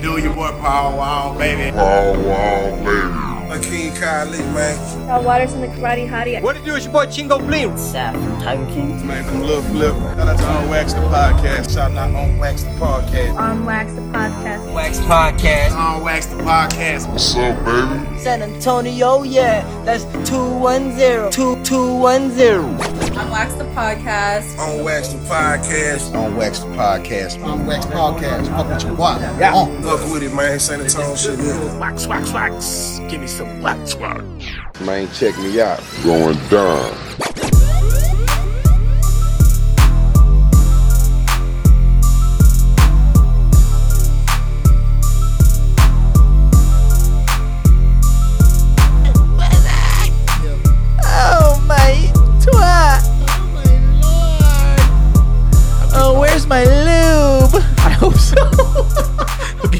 it do, your boy Paul Wall, baby. Wow, wow, baby. Akeem Kylie, man. Paul in the karate hottie. What it do? It's your boy Chingo Bling. Saff from Tiger King. Man, I'm Lil Flip. Shout out to On Wax the Podcast. Shout out On Wax the Podcast. On Wax the podcast. Wax Podcast. On Wax the Podcast. What's up, baby? San Antonio, yeah. That's 210. 2210. On Wax the Podcast. On Wax the Podcast. on Wax the Podcast. On Wax Podcast. Fuck with your boy. Yeah. On. Fuck with it, man. San Antonio shit. Yeah. Wax, wax, wax. Give me some wax, wax. Man, check me out. Going down.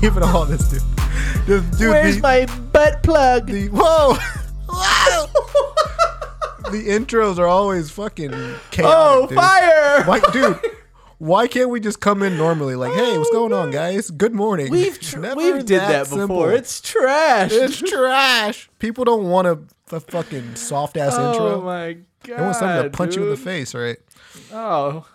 It all this dude. This dude Where's the, my butt plug? the whoa. the intros are always fucking chaotic. oh, dude. fire! Why, dude? Why can't we just come in normally? Like, hey, what's oh, going on, guys? Good morning. We've tr- Never we've did that, before. It's trash. it's trash. People don't want a fucking soft ass oh intro. Oh my god! They want something to punch you in the face, right? Oh,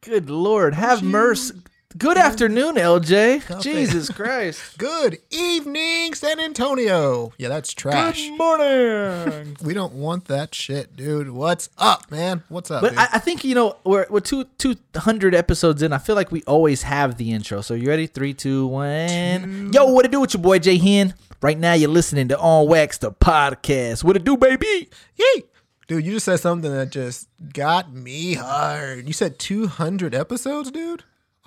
good lord, have mercy. Good afternoon, LJ. Jesus Christ. Good evening, San Antonio. Yeah, that's trash. Good morning. We don't want that shit, dude. What's up, man? What's up, But? I, I think you know we're we're two two hundred episodes in. I feel like we always have the intro. So you ready? Three, two, one. Yo, what it do with your boy Jay Hen? Right now you're listening to On Wax the podcast. What it do, baby? Yay! Dude, you just said something that just got me hard. You said 200 episodes, dude?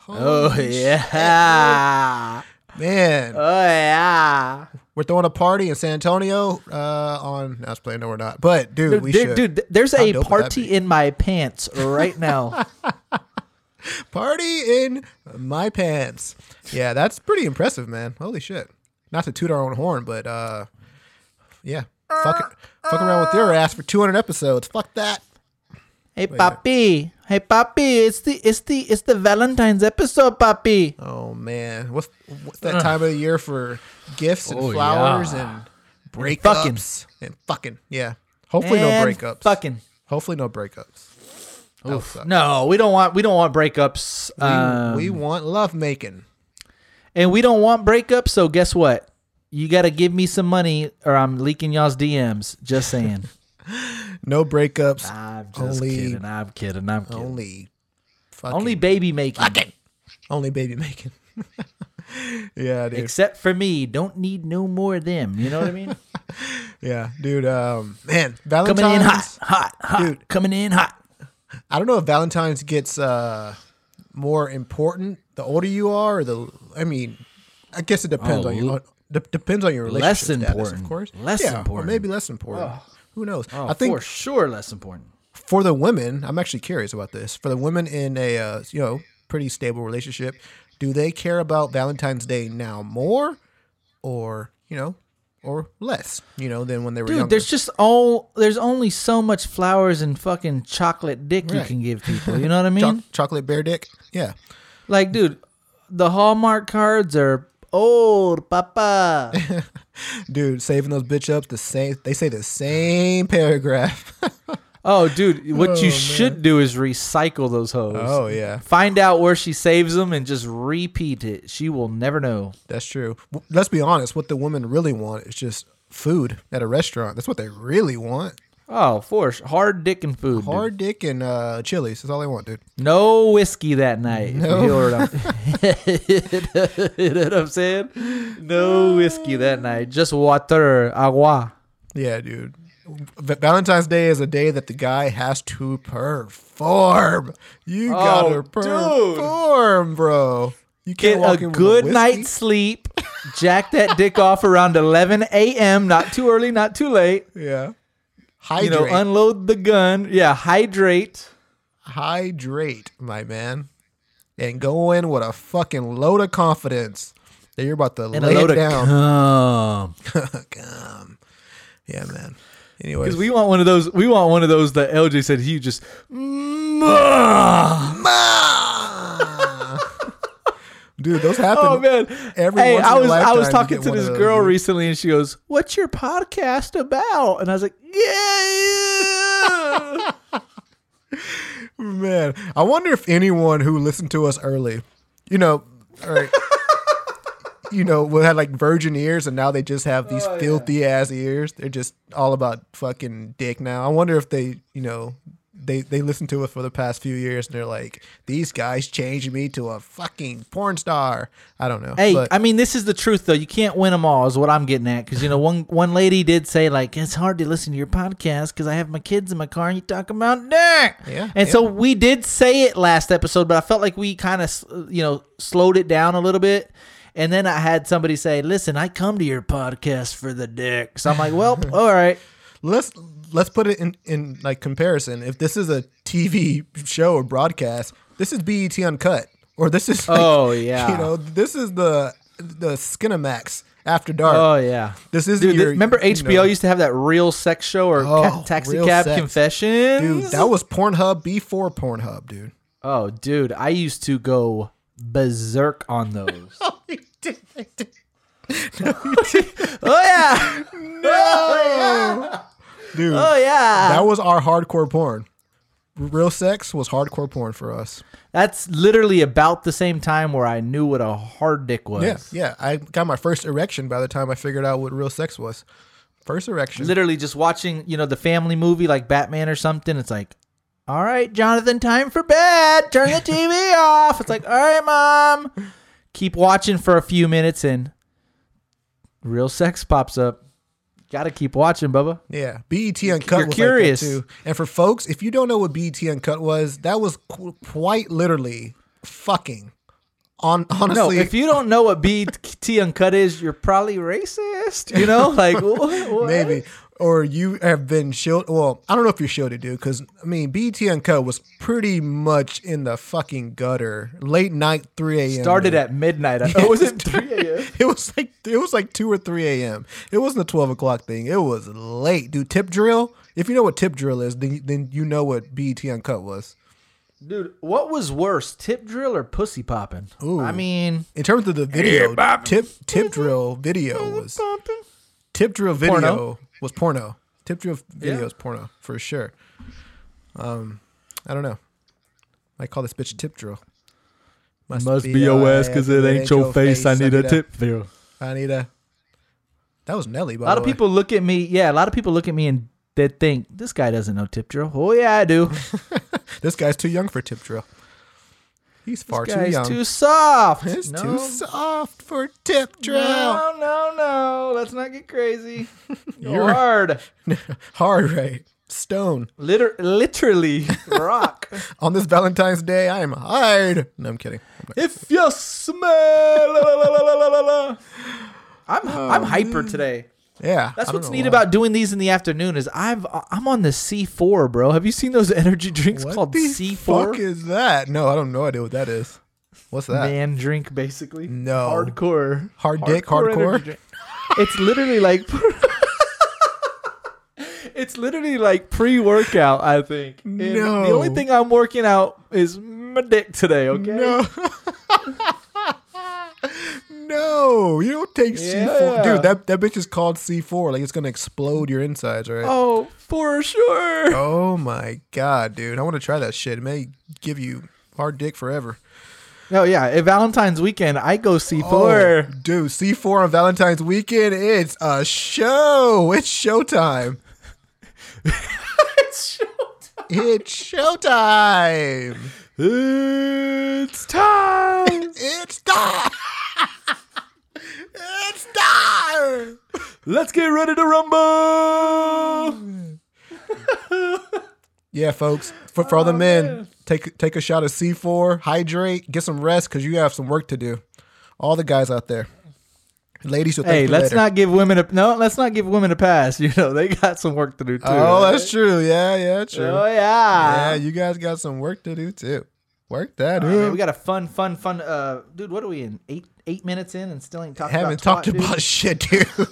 Oh yeah. shit, Man, Oh yeah. we're throwing a party in San Antonio uh, on. I was playing. No, we're not. But, dude, Dude, we should. dude, there's How a dope would that party in my pants right now. Party in my pants. Yeah, that's pretty impressive, man. Holy shit. Not to toot our own horn, but uh, yeah. Fuck, it, fuck around with your ass for 200 episodes. Fuck that. hey, papi. Hey, papi. It's the it's the it's the Valentine's episode, papi. Oh man, what's what's that time of the year for gifts and Oh, flowers yeah. and breakups fucking. and fucking yeah. Hopefully And no breakups. Fucking. Hopefully no breakups. No, we don't want we don't want breakups. We, Um, we want love making. and we don't want breakups. So guess what? You got to give me some money, or I'm leaking y'all's DMs. Just saying. No breakups. I'm just Only- kidding. I'm kidding. I'm kidding. Only, only fucking baby making. only baby making. yeah, dude. Except for me, don't need no more of them. You know what I mean? yeah, dude. Um, man, Valentine's. Coming in hot, hot, hot. Dude. Coming in hot. I don't know if Valentine's gets uh more important the older you are, or the. I mean, I guess it depends Oh, on your. depends on your relationship Less status, important. of course. Less yeah, important. or maybe less important. Who knows? Oh, I think for sure, less important. for the women, I'm actually curious about this. For the women in a uh, you know pretty stable relationship, do they care about Valentine's Day now more, or you know, or less? You know, than when they were Dude, younger? there's just all there's only so much flowers and fucking chocolate dick you can give people. You know what I Cho- mean? chocolate bear dick. Yeah, Like, dude, the Hallmark cards are old, papa. dude, saving those bitch ups the same. They say the same paragraph. oh, dude, what Oh, you man. should do is recycle those hoes. oh yeah, Find out where she saves them and just repeat it. She will never know. that's true. Let's be honest. What the women really want is just food at a restaurant. That's what they really want. Oh, for sure. Hard dick and food. dude. Hard dick and uh, chilies. That's all they want, dude. No whiskey that night. No. You know what I'm, you know what I'm saying? No whiskey that night. Just water, agua. Yeah, dude. V- Valentine's Day is a day that the guy has to perform. You gotta Oh, dude. perform, bro. You Get can't walk a in with good whiskey. night's sleep. Jack that dick off around 11 a.m. Not too early, not too late. Yeah. You know, unload the gun. Yeah, hydrate. Hydrate, my man. And go in with a fucking load of confidence that you're about to And a lay load it of down. cum. Come. Yeah, man. Anyways. Because we want one of those. We want one of those that LJ said he just. Dude, those oh, happen. Oh man! every hey, in was I was talking to this girl dude. recently, and she goes, "What's your podcast about?" And I was like, "Yeah." Man, I wonder if anyone who listened to us early, you know, all right, you know, will had like virgin ears, and now they just have these oh, filthy ass ears. They're just all about fucking dick now. I wonder if they, you know, they they listen to us for the past few years, and they're like, these guys changed me to a fucking porn star. I don't know. Hey, but, I mean, this is the truth though. You can't win them all, is what I'm getting at. Because you know, one one lady did say like it's hard to listen to your podcast because I have my kids in my car and you talk about dick. Yeah, and so we did say it last episode, but I felt like we kind of you know slowed it down a little bit. And then I had somebody say, "Listen, I come to your podcast for the dick." So I'm like, "Well, all right." Let's let's put it in in like comparison. If this is a TV show or broadcast, this is BET Uncut, or this is like, Oh, yeah. you know this is the the Skinamax After Dark. Oh yeah. This isn't Dude, your- th- remember you HBO know- used to have that real sex show or Oh, ca- taxi cab Sex. confessions? dude, that was Pornhub before Pornhub, dude. Oh, dude, I used to go berserk on those. oh yeah, Dude, oh yeah. that was our hardcore porn. Real sex was hardcore porn for us. That's literally about the same time where I knew what a hard dick was. Yeah, yeah. I got my first erection by the time I figured out what real sex was. First erection. Literally just watching, you know, the family movie like Batman or something. It's like, all right, Jonathan, time for bed. Turn the TV off. It's like, all right, mom. Keep watching for a few minutes and real sex pops up. Gotta keep watching, Bubba. Yeah, BET Uncut You're was curious. like too. And for folks, if you don't know what BET Uncut was, that was qu- quite literally fucking. On No, honestly, if you don't know what BT Uncut is, you're probably racist. You know, like what? what? maybe or you have been shielded. Well, I don't know if you're shielded, dude, because I mean, BET Uncut was pretty much in the fucking gutter. Late night, three a.m. started dude. at midnight. I, oh, was it three a.m.? It was like it was like two or three a.m. It wasn't a twelve o'clock thing. It was late, dude. Tip drill. If you know what tip drill is, then then you know what BET Uncut was. Dude, what was worse, tip drill or pussy popping? Ooh. I mean, In terms of the video, tip tip drill video was tip drill video Porno? Was porno. Tip drill video Yeah. is porno for sure. Um, I don't know. I call this bitch tip drill. must be your ass because it ain't your face. I need a tip drill. I need a. That was Nelly. By A lot of way. people look at me. Yeah, a lot of people look at me and they think this guy doesn't know tip drill. Oh yeah, I do. This guy's too young for tip drill. He's far This too young. too soft. He's no, too soft for tip drill. no, no, no. Let's not get crazy. You're- hard. Hard right. Stone. Liter- literally rock. On this Valentine's Day, I am hard. No, I'm kidding. I'm if you smell, la, la, la, la, la, la, la. I'm oh, I'm hyper today. Yeah. That's what's neat why. about doing these in the afternoon is I've I'm on the C4, bro. Have you seen those energy drinks What called the C4? fuck is that? No, I don't know idea what that is. What's that? Man drink, basically. No. hardcore, Hard dick, hardcore? It's literally like. It's literally like pre-workout, I think. And No. The only thing I'm working out is my dick today, okay? No. no, you don't take C4. Dude, that, that bitch is called C4. Like, it's going to explode your insides, right? Oh, for sure. Oh my god, dude! I want to try that shit. It may give you hard dick forever. Oh yeah, at Valentine's weekend, I go Oh, C4. dude, C4 on Valentine's weekend. It's a show. It's showtime. It's showtime. It's showtime. It's time. It's time. It's time. Let's get ready to rumble. Yeah, folks. For, for all the oh, men, take take a shot of C4, hydrate, get some rest because you have some work to do. All the guys out there, ladies. Thank Hey, let's later. not give women a no. Let's not give women a pass. You know they got some work to do too. Oh, that's true. Yeah, yeah, true. Oh Yeah, yeah. you guys got some work to do too. Work that Oh, man, we got a fun, fun, fun. Uh, dude, what are we in? Eight, eight minutes in, and still ain't talked Haven't about talked twat, dude? about shit, dude.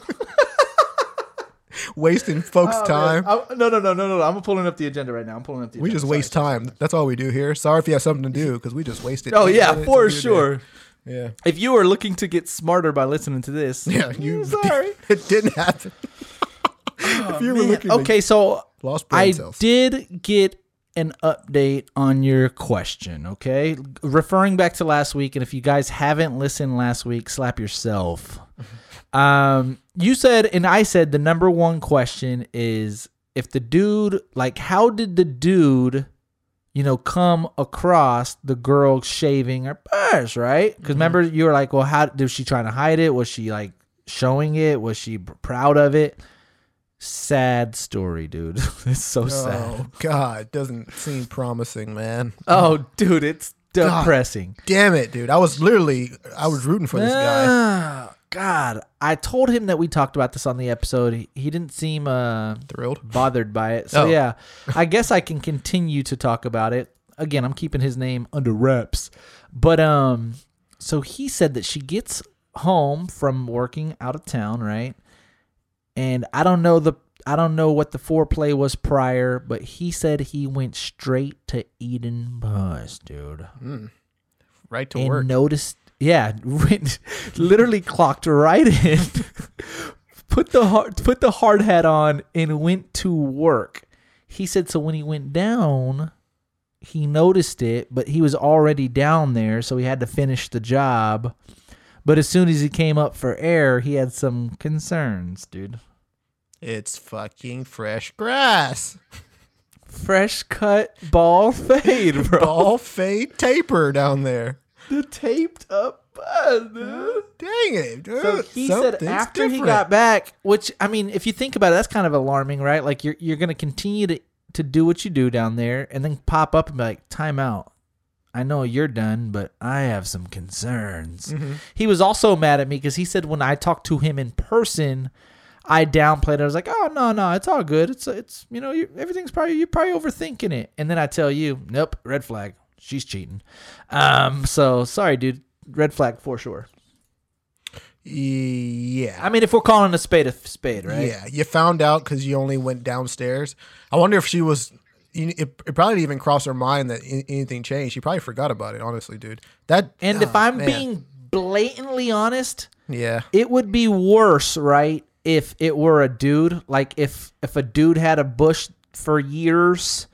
Wasting folks' Oh, time. man. I- no, no, no, no, no. I'm pulling up the agenda right now. I'm pulling up the. We agenda. just Sorry. waste time. That's all we do here. Sorry if you have something to do because we just wasted. oh yeah, for your day. sure. Yeah. If you are looking to get smarter by listening to this, Yeah. You. sorry. it didn't happen. if you were Man, looking okay, so lost brain I cells. did get an update on your question, okay? Referring back to last week, and if you guys haven't listened last week, slap yourself. um, you said, and I said, the number one question is if the dude, like, how did the dude, you know, come across the girl shaving her bush, right? Because remember, you were like, well, how did she trying to hide it? Was she like showing it? Was she proud of it? Sad story, dude. it's so sad. Oh God, doesn't seem promising, man. Oh, dude, it's God. depressing. Damn it, dude. I was literally, I was rooting for this guy. Ah, God, I told him that we talked about this on the episode. He, he didn't seem uh, Thrilled. bothered by it. So Oh. yeah, I guess I can continue to talk about it. Again, I'm keeping his name under wraps. But um, so he said that she gets home from working out of town, right? And I don't know the I don't know what the foreplay was prior, but he said he went straight to Eden bus, dude. Hmm. Right to and work. noticed yeah went, literally clocked right in put the hard put the hard hat on and went to work. He said so when he went down he noticed it but he was already down there so he had to finish the job but as soon as he came up for air he had some concerns dude It's fucking fresh grass. fresh cut ball fade bro Ball fade taper down there. the taped up bus, dude Dang it, dude. So he said Something's after he different. got back, which I mean, if you think about it, that's kind of alarming, right? Like you're you're gonna continue to to do what you do down there, and then pop up and be like, "Time out." I know you're done, but I have some concerns. Mm-hmm. He was also mad at me because he said when I talked to him in person, I downplayed. it. I was like, "Oh no, no, it's all good. It's it's you know you, everything's probably you're probably overthinking it." And then I tell you, "Nope, red flag. She's cheating." Um, so sorry, dude. Red flag for sure. Yeah. I mean, if we're calling a spade a spade, right? Yeah, you found out because you only went downstairs. I wonder if she was. You- It, it probably didn't even cross her mind that anything changed. She probably forgot about it. Honestly, dude. That And if oh, I'm man. being blatantly honest, yeah, it would be worse, right? If it were a dude, like if if a dude had a bush for years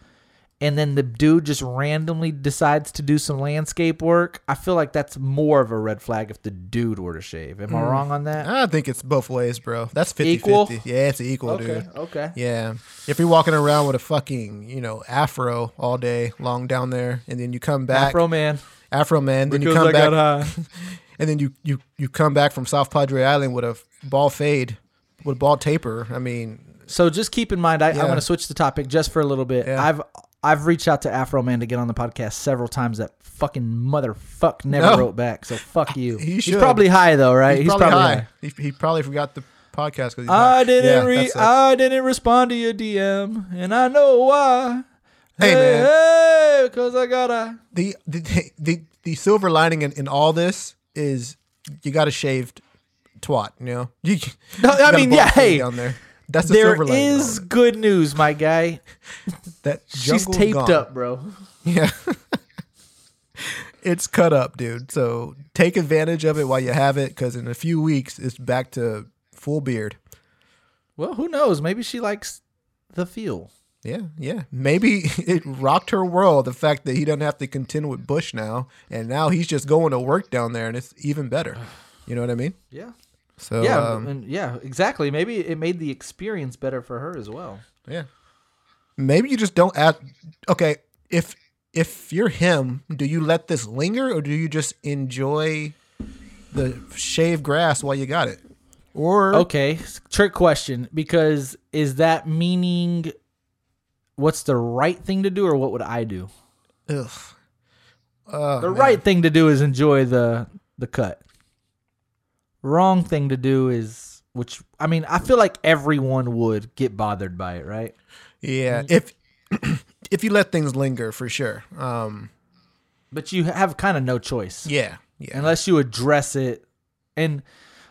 and then the dude just randomly decides to do some landscape work, I feel like that's more of a red flag if the dude were to shave. Am I Mm. wrong on that? I think it's both ways, bro. That's 50 Equal? 50. Yeah, it's equal, Okay, dude. okay. Yeah. If you're walking around with a fucking, you know, afro all day long down there, and then you come back, Afro man. Afro man, then you come I back, got high. and then you, you, you come back from South Padre Island with a ball fade, with a ball taper. I mean, So just keep in mind, I. I'm going to switch the topic just for a little bit. Yeah. I've I've reached out to Afroman to get on the podcast several times. That fucking motherfuck never No. wrote back. So fuck you. He He's probably high though, right? he's, probably, high. He, he probably forgot the podcast because I didn't yeah, re- I didn't respond to your DM, and I know why. Hey, man. hey, because I gotta. the the the, the silver lining in, in all this is you got a shaved twat. You know, you, No, you I mean, yeah, hey, down there. That's the there silver lining. in all is of it. good news, my guy. that She's jungle's taped gone. up, bro. Yeah. it's cut up, dude. So take advantage of it while you have it, because in a few weeks it's back to full beard. Well, who knows? Maybe she likes the feel. Yeah, yeah. Maybe it rocked her world the fact that he doesn't have to contend with Bush now, and now he's just going to work down there, and it's even better. You know what I mean? Yeah. So yeah, um, and yeah, exactly. Maybe it made the experience better for her as well. Yeah. Maybe you just don't add. Okay, if if you're him, do you let this linger or do you just enjoy the shaved grass while you got it? Or Okay, trick question. Because is that meaning what's the right thing to do, or what would I do? ugh. Oh, The man. right thing to do is enjoy the the cut. Wrong thing to do is which I mean I feel like everyone would get bothered by it, right? Yeah, if if you let things linger for sure. Um, But you have kind of no choice. yeah, yeah, unless you address it and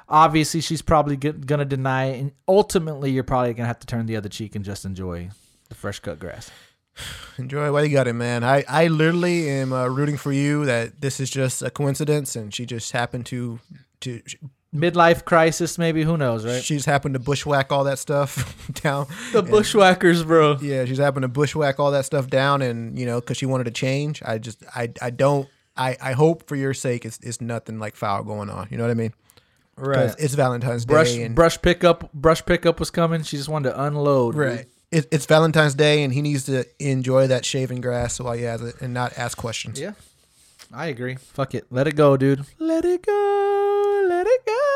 obviously she's probably g- gonna deny it and ultimately you're probably gonna have to turn the other cheek and just enjoy the fresh cut grass Enjoy while you got it, man. I, I literally am uh, rooting for you that this is just a coincidence and she just happened to to Midlife crisis, maybe. Who knows, right? she's happened to bushwhack all that stuff down. the bushwhackers, bro. Yeah, she's happened to bushwhack all that stuff down, and you know, because she wanted to change. I just, I, I don't, I, I hope for your sake, it's, it's nothing like foul going on. You know what I mean? Right. It's Valentine's Day, Brush and brush pickup brush pickup was coming. She just wanted to unload. right. It, it's Valentine's Day, and he needs to enjoy that shaving grass while he has it, and not ask questions. Yeah. I agree. Fuck it. Let it go, dude. Let it go.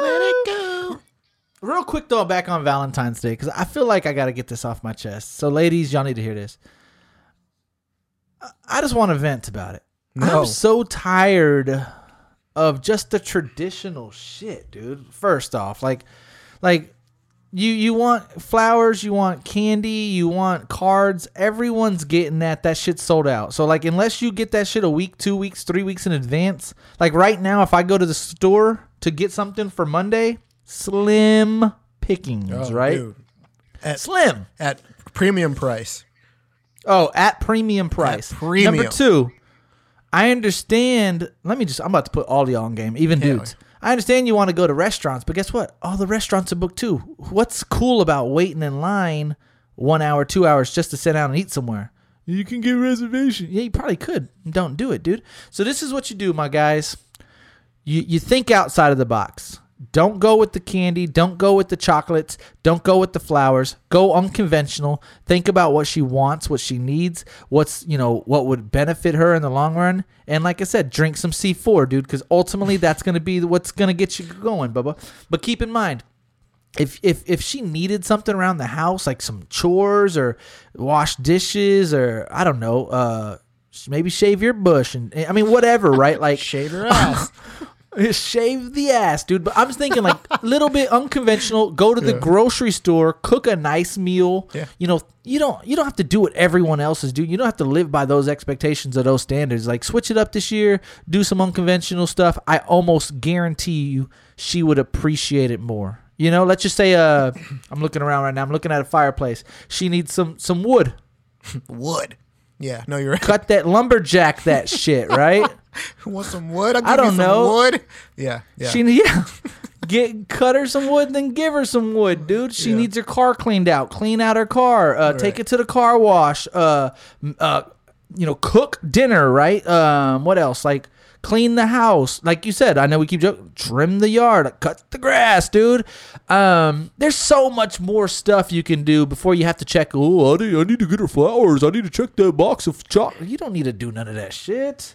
Let it go. Let it go. Real quick though, back on Valentine's Day because I feel like I got to get this off my chest. So, ladies, y'all need to hear this. I- I just want to vent about it. No. I'm so tired of just the traditional shit, dude. First off, like, like you you want flowers, you want candy, you want cards. Everyone's getting that. That shit's sold out. So like, unless you get that shit a week, two weeks, three weeks in advance, like right now, if I go to the store to get something for Monday, slim pickings, Oh, right? dude. At, Slim. at premium price. Oh, at premium price. premium. Number two, I understand. Let me just. I'm about to put all y'all on game, even Yeah. dudes. I understand you want to go to restaurants, but guess what? All the restaurants are booked too. What's cool about waiting in line one hour, two hours just to sit down and eat somewhere? You can get a reservation. Yeah, you probably could. Don't do it, dude. So this is what you do, my guys. You you think outside of the box. Don't go with the candy. Don't go with the chocolates. Don't go with the flowers. Go unconventional. Think about what she wants, what she needs, what's you know what would benefit her in the long run. And like I said, drink some C4, dude, because ultimately that's gonna be what's gonna get you going, Bubba. But keep in mind, if if if she needed something around the house like some chores or wash dishes or I don't know, uh maybe shave your bush and I mean whatever, right? Like Shave your ass. shave the ass, dude. But I'm just thinking like a little bit unconventional. Go to the grocery store, cook a nice meal. Yeah. You know, you don't you don't have to do what everyone else is doing. You don't have to live by those expectations or those standards. Like switch it up this year, do some unconventional stuff. I almost guarantee you she would appreciate it more. You know, let's just say uh I'm looking around right now. I'm looking at a fireplace. She needs some some wood. wood. Yeah, no, you're right. Cut that lumberjack that shit, right? Want some wood? I'll give I don't you some know. wood. Yeah, yeah. She yeah. Get cut her some wood, then give her some wood, dude. She Yeah. needs her car cleaned out. Clean out her car. Uh, Take Right. it to the car wash. Uh, m- uh, you know, cook dinner. Right. Um, what else? Like clean the house. Like you said, I know we keep joking. Trim the yard. Cut the grass, dude. Um, there's so much more stuff you can do before you have to check. Oh, I need, I need to get her flowers. I need to check that box of chocolate. You don't need to do none of that shit.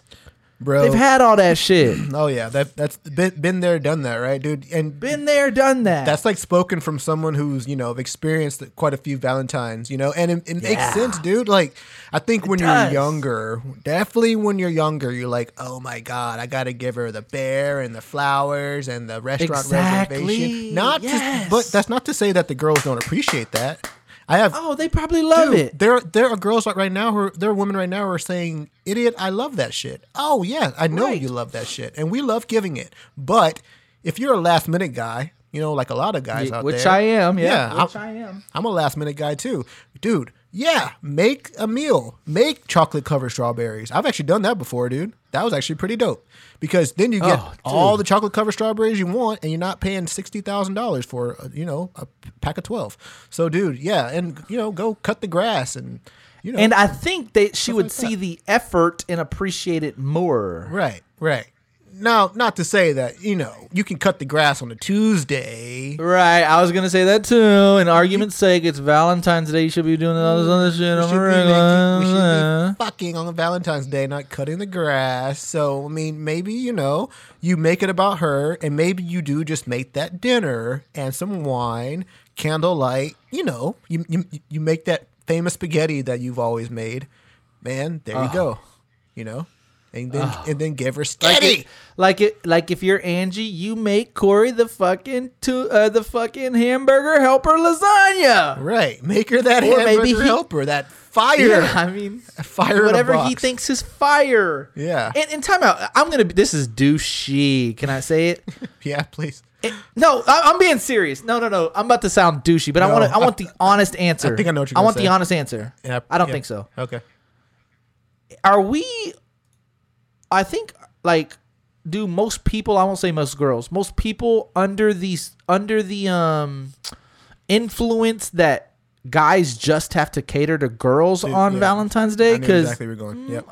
Bro. They've had all that shit. oh yeah, that that's been been there, done that, right, dude? And Been there, done that. that's like spoken from someone who's you know experienced quite a few Valentines, you know, and it, it Yeah. makes sense, dude. Like I think when does. you're younger, definitely when you're younger, you're like, oh my god, I gotta give her the bear and the flowers and the restaurant Exactly. reservation. Not, Yes. to, but that's not to say that the girls don't appreciate that. I have Oh, they probably love Dude, it. There, there are girls like right now who are, there are women right now who are saying, "Idiot, I love that shit." Oh yeah, I know Right. you love that shit, and we love giving it. But if you're a last minute guy, you know, like a lot of guys out which there, which I am, yeah, which I'm, I am. I'm a last minute guy too, dude. Yeah, make a meal, make chocolate covered strawberries. I've actually done that before, dude. That was actually pretty dope because then you get Oh, all the chocolate covered strawberries you want, and you're not paying sixty thousand dollars for uh, you know a pack of twelve. So, dude, yeah, and you know, go cut the grass and you know, And I think that she would like see that. the effort and appreciate it more. right, right. Now, not to say that you know you can cut the grass on a Tuesday. Right, I was gonna say that too. In argument's sake, it's Valentine's Day. You should be doing all this other shit on should, the be making, we should be fucking on a Valentine's Day, not cutting the grass. So, I mean, maybe, you know, you make it about her, and maybe you do just make that dinner and some wine, candlelight. You know, you, you, you make that famous spaghetti that you've always made. Man, there you go. You know? And then, and then give her Like steady. it, like it, like if you're Angie, you make Corey the fucking to uh, the fucking hamburger helper lasagna. Right. Make her that Or maybe hamburger he- helper, that fire. Yeah, I mean, Fire whatever he thinks is fire. Yeah. And, and time out. I'm gonna. This is douchey. Can I say it? Yeah, please. It- no, I, I'm being serious. No, no, no. I'm about to sound douchey, but I want. I I- want the honest answer. I think I know what you're I want say. the honest answer. Yeah, I don't yeah. think so. Okay. are we? I think like do most people? I won't say most girls. Most people under these under the um influence that guys just have to cater to girls on yeah. Valentine's Day because exactly you're going. Yep.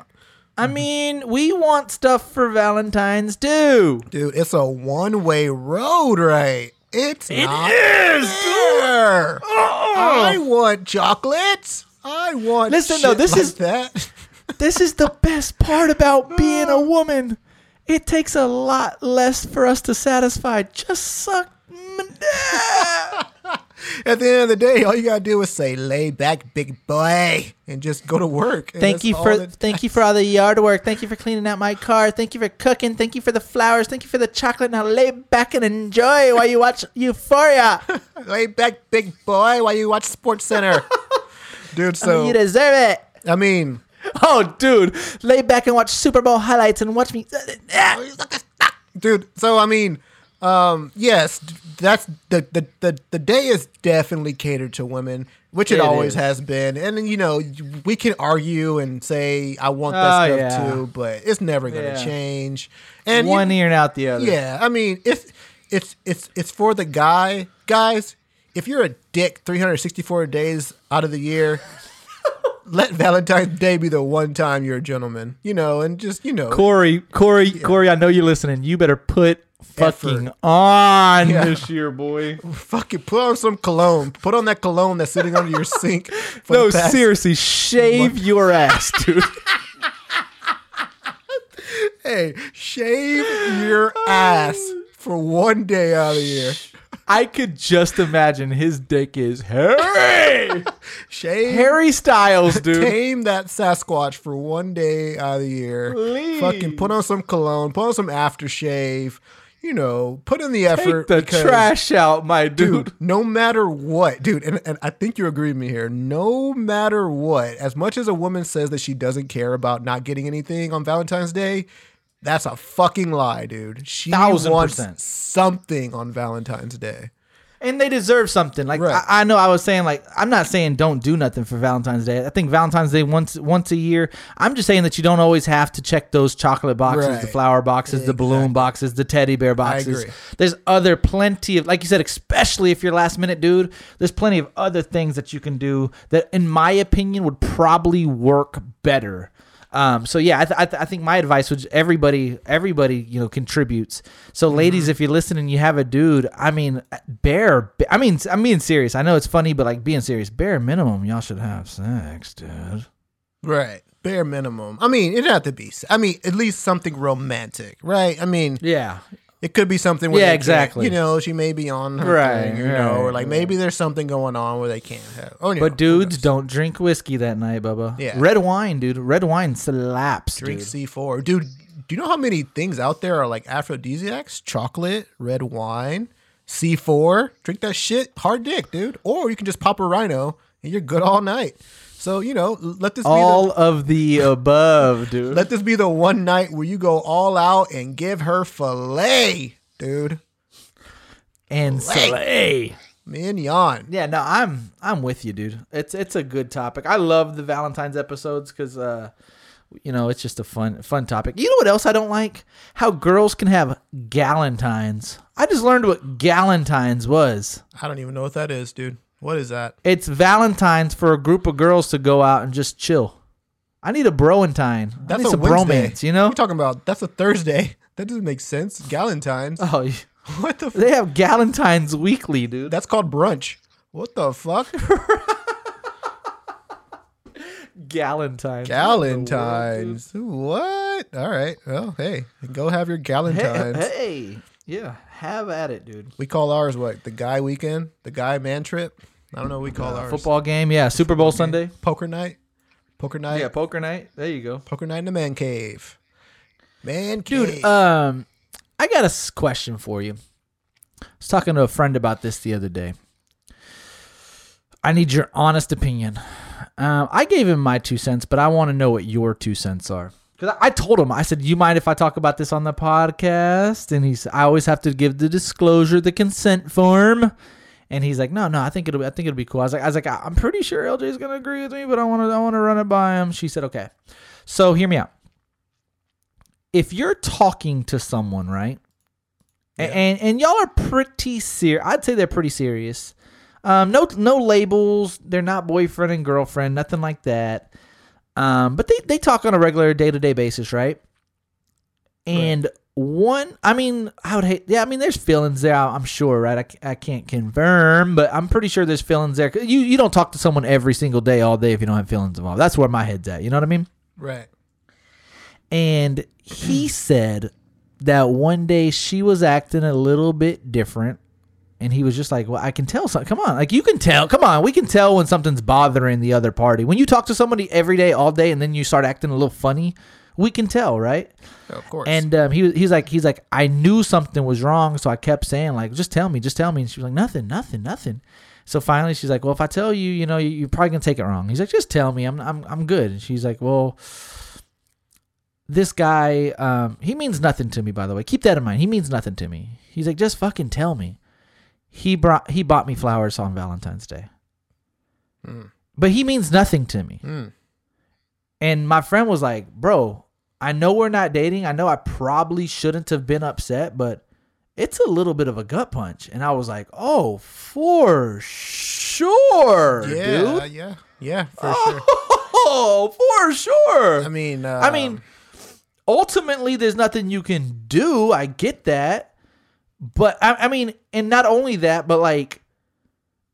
I mean we want stuff for Valentine's too. Dude, it's a one way road, right? It's it not fair. I want chocolates. I want. Listen, though, this like is- that. This is the best part about being a woman. It takes a lot less for us to satisfy. Just suck. At the end of the day, all you gotta do is say "lay back, big boy," and just go to work. And Thank you for thank you for all the yard work. Thank you for cleaning out my car. Thank you for cooking. Thank you for the flowers. Thank you for the chocolate. Now lay back and enjoy while you watch Euphoria. lay back, big boy, while you watch Sports Center. Dude, so you deserve it. I mean, Oh, dude, lay back and watch Super Bowl highlights and watch me. dude. So I mean, um, yes, that's the the the the day is definitely catered to women, which it, It always is. has been. And you know, we can argue and say I want Oh, that stuff yeah. too, but it's never gonna Yeah. change. And One you, ear and out the other. yeah, I mean, it's it's it's it's for the guy, guys. If you're a dick 364 days out of the year. Let Valentine's Day be the one time you're a gentleman, you know, and just you know, Corey, Corey, Corey, I know you're listening. You better put fucking Effort. on Yeah. this year, boy. Fucking put on some cologne. Put on that cologne that's sitting under your sink. No, seriously, shave your ass, dude. Hey, shave your ass for one day out of the year. I could just imagine his dick is hairy, Shave. Harry Styles, dude. Tame that Sasquatch for one day out of the year. Please. Fucking put on some cologne. Put on some aftershave. You know, put in the effort. Take the because- trash out, my dude. Dude, no matter what, dude, and, and I think you agree with me here. No matter what, as much as a woman says that she doesn't care about not getting anything on Valentine's Day, that's a fucking lie, dude. She Thousand wants percent. something on Valentine's Day. And they deserve something. Like Right. I, I know, I was saying like I'm not saying don't do nothing for Valentine's Day. I think Valentine's Day once once a year. I'm just saying that you don't always have to check those chocolate boxes, the flower boxes, the balloon boxes, the teddy bear boxes. There's other plenty of like you said, especially if you're last minute dude. There's plenty of other things that you can do that, in my opinion, would probably work better. Um, so yeah, I, th- I, th- I think my advice would everybody, everybody, you know, contributes. So Mm-hmm. ladies, if you're listening, you have a dude. I mean, bare. I mean, I'm being serious. I know it's funny, but like being serious, bare minimum, y'all should have sex, dude. Right. Bare minimum. I mean, it have to be. I mean, at least something romantic, right? I mean, Yeah, it could be something. Where Yeah, exactly. You know, she may be on her Right, thing, you know, or right, like maybe there's something going on where they can't have. Oh, know, but dudes don't drink whiskey that night, Bubba. Yeah. red wine, dude. Red wine slaps, drink dude. C4. Dude, do you know how many things out there are like aphrodisiacs? Chocolate, red wine, C4. Drink that shit, hard dick, dude. Or you can just pop a rhino and you're good all night. So, you know, let this All be of the above, dude. let this be the one night where you go all out and give her filet, dude. and slay. Mignon. Yeah, no, I'm I'm with you, dude. It's it's a good topic. I love the Valentine's episodes because uh, you know, it's just a fun fun topic. You know what else I don't like? How girls can have galentines. I just learned what galentines was. I don't even know what that is, dude. What is that? It's Valentine's for a group of girls to go out and just chill. I need a broentine. I That's need a some Wednesday. bromance, you know? What are talking about? That's a Thursday. That doesn't make sense. Galentine's. Oh, y- what the? F- they have galentines weekly, dude. That's called brunch. What the fuck? Galentines. Galentine's. What? All right. Well, hey, go have your Hey, Galentine's. hey, yeah, have at it, dude. We call ours what? The guy weekend? The guy man trip? I don't know. What we call ours Football game, yeah. Super Bowl Sunday. poker night. Poker night. Yeah, poker night. There you go. poker night in the man cave. Man Dude, um, I got a question for you. I was talking to a friend about this the other day. I need your honest opinion. Um, I gave him my two cents, but I want to know what your two cents are. Because I told him, I said, "You mind if I talk about this on the podcast?" And he's, "I always have to give the disclosure, the consent form." And he's like, "No, no, I think it'll, I think it'll be cool." I was like, "I was like, I'm pretty sure LJ's gonna agree with me, but I want to, I want to run it by him." She said, "Okay." So hear me out. If you're talking to someone, right, A- and and y'all are pretty serious, I'd say they're pretty serious. Um, no no labels. They're not boyfriend and girlfriend, nothing like that. Um, but they they talk on a regular day to day basis, right? And one, I mean, I would hate. Yeah, I mean, there's feelings there. I'm sure, right? I can't confirm, but I'm pretty sure there's feelings there. You you don't talk to someone every single day, all day if you don't have feelings involved. That's where my head's at. You know what I mean? Right. And he said that one day she was acting a little bit different. And he was just like, Well, I can tell something. Come on. Like, you can tell. Come on. We can tell when something's bothering the other party. When you talk to somebody every day, all day, and then you start acting a little funny, we can tell, right? Of course. And um, he he's like he's like I knew something was wrong, so I kept saying like just tell me, just tell me. And she was like nothing, nothing, nothing. So finally she's like, well, if I tell you, you know, you- you're probably gonna take it wrong. He's like, just tell me, I'm I'm I'm good. And she's like, well, this guy, um, he means nothing to me. By the way, keep that in mind. He means nothing to me. He's like, just fucking tell me. He brought he bought me flowers on Valentine's Day, but he means nothing to me. Mm. And my friend was like, Bro, I know we're not dating. I know I probably shouldn't have been upset, but it's a little bit of a gut punch. And I was like, Oh, for sure, yeah, dude. yeah, yeah, for sure. Oh, for sure. I mean, uh, I mean, ultimately, there's nothing you can do. I get that. But I, I mean, and not only that, but like,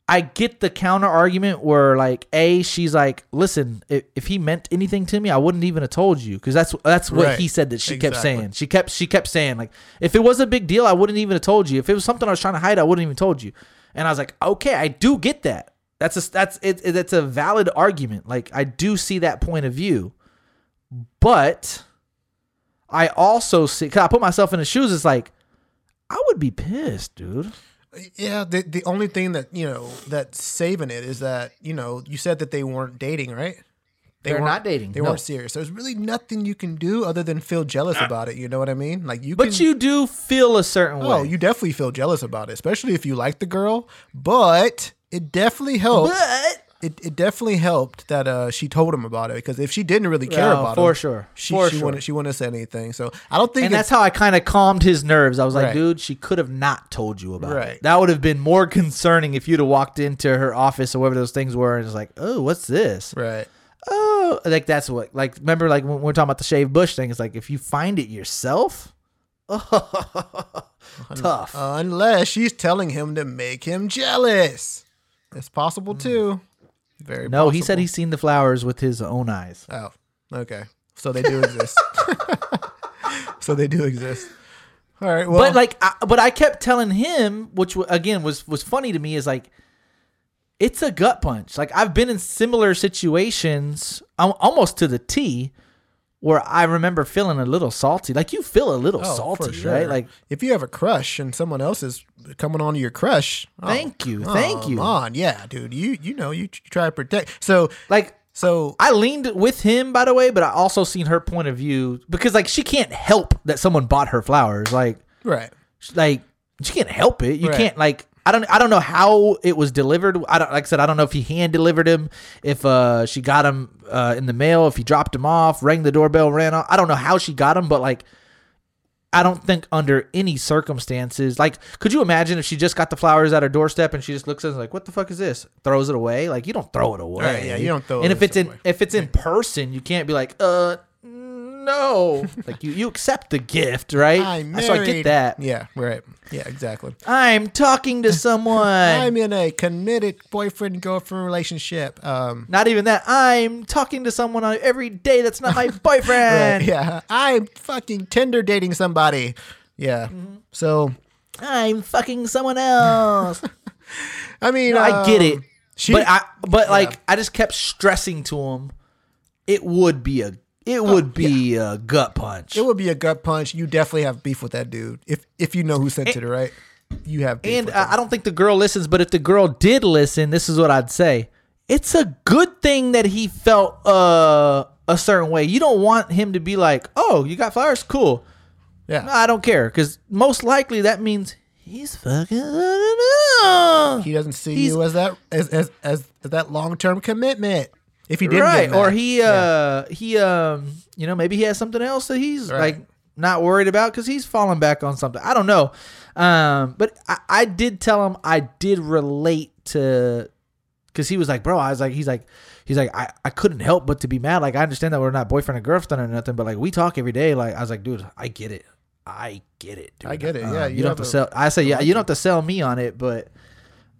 I get the counter argument where like a she's like, listen, if, if he meant anything to me, I wouldn't even have told you because that's that's what Right. he said that she kept saying. She kept she kept saying like, if it was a big deal, I wouldn't even have told you. If it was something I was trying to hide, I wouldn't even told you. And I was like, okay, I do get that. That's a that's it, it. It's a valid argument. Like I do see that point of view, but I also see. Cause I put myself in the shoes. It's like I would be pissed, dude. yeah. The the only thing that you know that's saving it is that you know you said that they weren't dating, right? They They're weren't- not dating, They no. weren't serious. There's really nothing you can do other than feel jealous about it. You know what I mean? Like you. But can, you do feel a certain oh, way. Oh, you definitely feel jealous about it, especially if you like the girl. But it definitely helps. but It, it definitely helped that uh, she told him about it because if she didn't really care Yeah, about for him, sure. she For she sure. wouldn't she wouldn't have said anything. So I don't think and that's how I kind of calmed his nerves. I was like, Right. dude, she could have not told you about Right. it. That would have been more concerning if you'd have walked into her office or whatever those things were and it's like, oh, what's this? right. Oh, like that's what, like, remember, like when we're talking about the shaved bush thing, it's like if you find it yourself, tough. Unless she's telling him to make him jealous. It's possible too. Very no, he said he's seen the flowers with his own eyes. Oh, okay. So they do exist. so they do exist. All right. Well, but like, I, but I kept telling him, which again was was funny to me, is like, it's a gut punch. Like I've been in similar situations, al- almost to the T, where I remember feeling a little salty. Like you feel a little oh, salty, sure. right? Like, if you have a crush and someone else is coming on to your crush, oh, Thank you, thank come you. On, yeah, dude. You you know you try to protect. So like so I leaned with him, by the way, but I also seen her point of view because like she can't help that someone bought her flowers. Like, right. like she can't help it. You Right. can't like I don't I don't know how it was delivered. I don't like I said I don't know if he hand delivered him, if uh she got him uh in the mail, if he dropped him off, rang the doorbell, ran off. I don't know how she got him, but like I don't think under any circumstances, like, could you imagine if she just got the flowers at her doorstep and she just looks at it like, "What the fuck is this?" Throws it away. Like, you don't throw it away. Right, yeah, you don't throw And if it's in if it's in person, you can't be like, "Uh, no." like you you accept the gift, right? I'm married. so I get that. Yeah. Right. Yeah. Exactly. I'm talking to someone. I'm in a committed boyfriend girlfriend relationship. Um. Not even that. I'm talking to someone on every day that's not my boyfriend. Right, yeah. I'm fucking Tinder dating somebody. Yeah. Mm-hmm. So I'm fucking someone else. I mean, I get it. um, She, but I but like. I just kept stressing to him it would be a it would be a gut punch. Oh, it would be a gut punch. You definitely have beef with that dude. If if you know who sent it, right? You have beef and uh. I don't think the girl listens, but if the girl did listen, this is what I'd say. It's a good thing that he felt uh a certain way. You don't want him to be like, "Oh, you got flowers? Cool." yeah. No, I don't care cuz most likely that means he's fucking he doesn't see he's- you as that as as as, as that long term commitment. If he didn't, right, get or he uh he um you know maybe he has something else that he's Right. like not worried about because he's falling back on something. I don't know, um, but I, I did tell him I did relate to because he was like, bro, I was like, he's like. He's like, I, I couldn't help but to be mad. Like, I understand that we're not boyfriend and girlfriend or nothing, but like, we talk every day. Like, I was like, dude, I get it. I get it. Dude. I get it. Um, Yeah, you, you don't have have to sell. I say, yeah, you don't have to sell me on it, but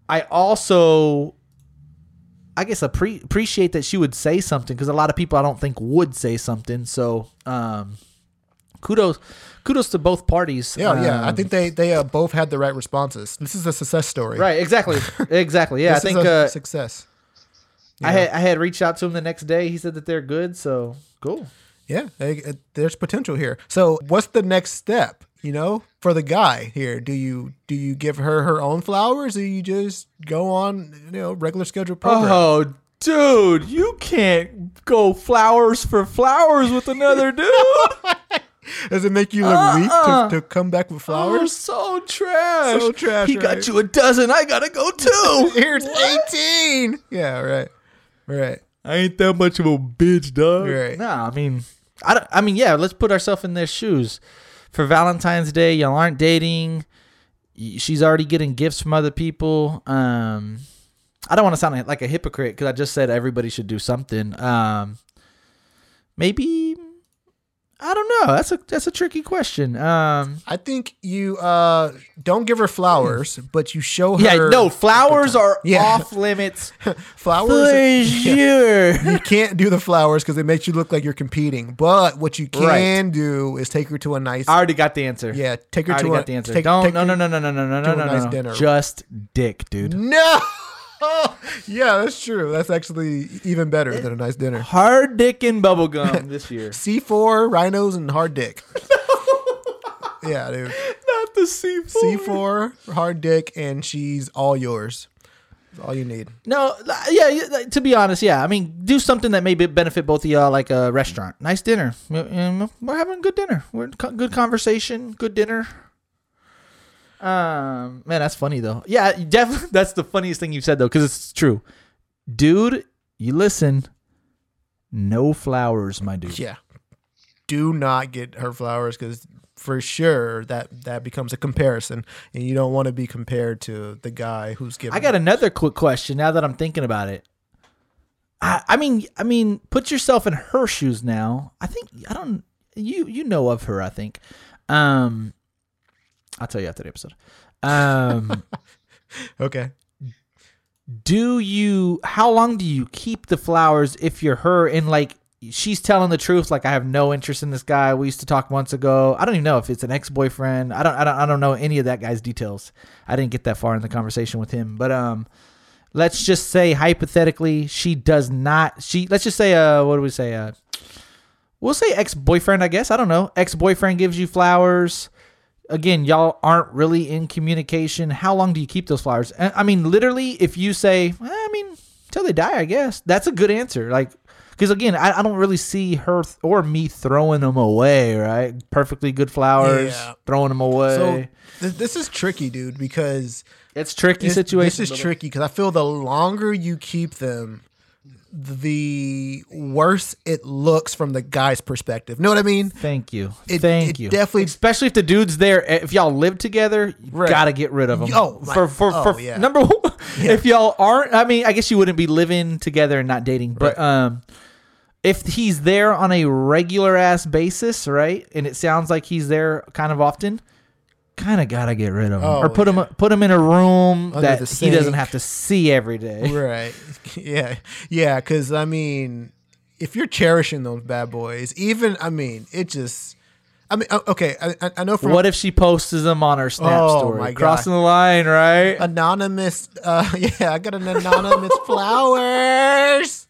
I also, I guess, appre- appreciate that she would say something because a lot of people I don't think would say something. So, um, kudos, kudos to both parties. Yeah, yeah. I Um, think they they uh, both had the right responses. This is a success story. right, exactly, exactly. Yeah, This I is think a uh, success. I had I had reached out to him the next day. He said that they're good. So cool. Yeah, there's potential here. So, what's the next step? You know, for the guy here, do you do you give her her own flowers, or you just go on, you know, regular scheduled program? Oh, dude, you can't go flowers for flowers with another dude. Does it make you look Uh-uh. weak to, uh-uh. to come back with Flowers flowers? so trash. So trash, He right? got you a dozen. I gotta go too. Here's eighteen. Yeah, right, right, I ain't that much of a bitch, dog. Right. Nah, I mean, I, don't- I mean, yeah. Let's put ourselves in their shoes. For Valentine's Day, y'all aren't dating. She's already getting gifts from other people. Um, I don't want to sound like a hypocrite because I just said everybody should do something. Um, maybe I don't know. That's a that's a tricky question. Um, I think you uh don't give her flowers, but you show her. yeah, no, flowers are Yeah. off limits flowers. for yeah. You can't do the flowers because it makes you look like you're competing. But what you can Right. do is take her to a nice. I already got the answer. yeah, take her I to a. got the answer. Take, Don't take no no no no no no no no no no nice no. dinner. Just dick, dude. No. yeah, that's true. That's actually even better than a nice dinner. Hard dick and bubblegum this year. C4, rhinos, and hard dick. yeah, dude. Not the seafood. C4, hard dick, and she's all yours. That's all you need. No, uh, yeah, yeah, To be honest, yeah. I mean, do something that maybe benefit both of y'all, like a restaurant, nice dinner. We- We're having a good dinner. We're in co- good conversation, good dinner. Um, man, that's funny though. Yeah, definitely. That's the funniest thing you've said though, because it's true, dude. You listen. No flowers, my dude. Yeah. Do not get her flowers because for sure that that becomes a comparison, and you don't want to be compared to the guy who's giving. I got another quick question now that I'm thinking about it. I, I mean, I mean, put yourself in her shoes now. I think I don't. You you know of her. I think. Um, I'll tell you after the episode. Um, okay. do you? How long do you keep the flowers if you're her? And like, she's telling the truth. Like, I have no interest in this guy. We used to talk months ago. I don't even know if it's an ex boyfriend. I don't. I don't. I don't know any of that guy's details. I didn't get that far in the conversation with him. But um, let's just say hypothetically, she does not. She let's just say uh, what do we say uh. We'll say ex boyfriend, I guess. I don't know. Ex boyfriend gives you flowers. Again, y'all aren't really in communication. How long do you keep those flowers? I mean, literally, if you say, "Eh, I mean, till they die, I guess that's a good answer. Like, because again, I, I don't really see her th- or me throwing them away. Right? Perfectly good flowers, Yeah. throwing them away. So th- this is tricky, dude, because it's tricky this, situation. This is tricky because I feel the longer you keep them, the worse it looks from the guy's perspective. Know what I mean? Thank you. It- Thank it you. definitely- especially if the dude's there. If y'all live together, you Right. gotta get rid of them. Oh, my- for for, oh, for yeah. number one, if y'all aren't, I mean, I guess you wouldn't be living together and not dating, but um, if he's there on a regular ass basis, right, and it sounds like he's there kind of often. Kind of gotta get rid of him, Oh, or put him put him in a room Under that he doesn't have to see every day. Right. Yeah. Yeah. Because I mean, if you're cherishing those bad boys, even I mean, it just. I mean, okay. I, I- know from What if she posts them on her Snap Oh, story, my God. crossing the line, right? anonymous. Uh, yeah, I got an anonymous flowers.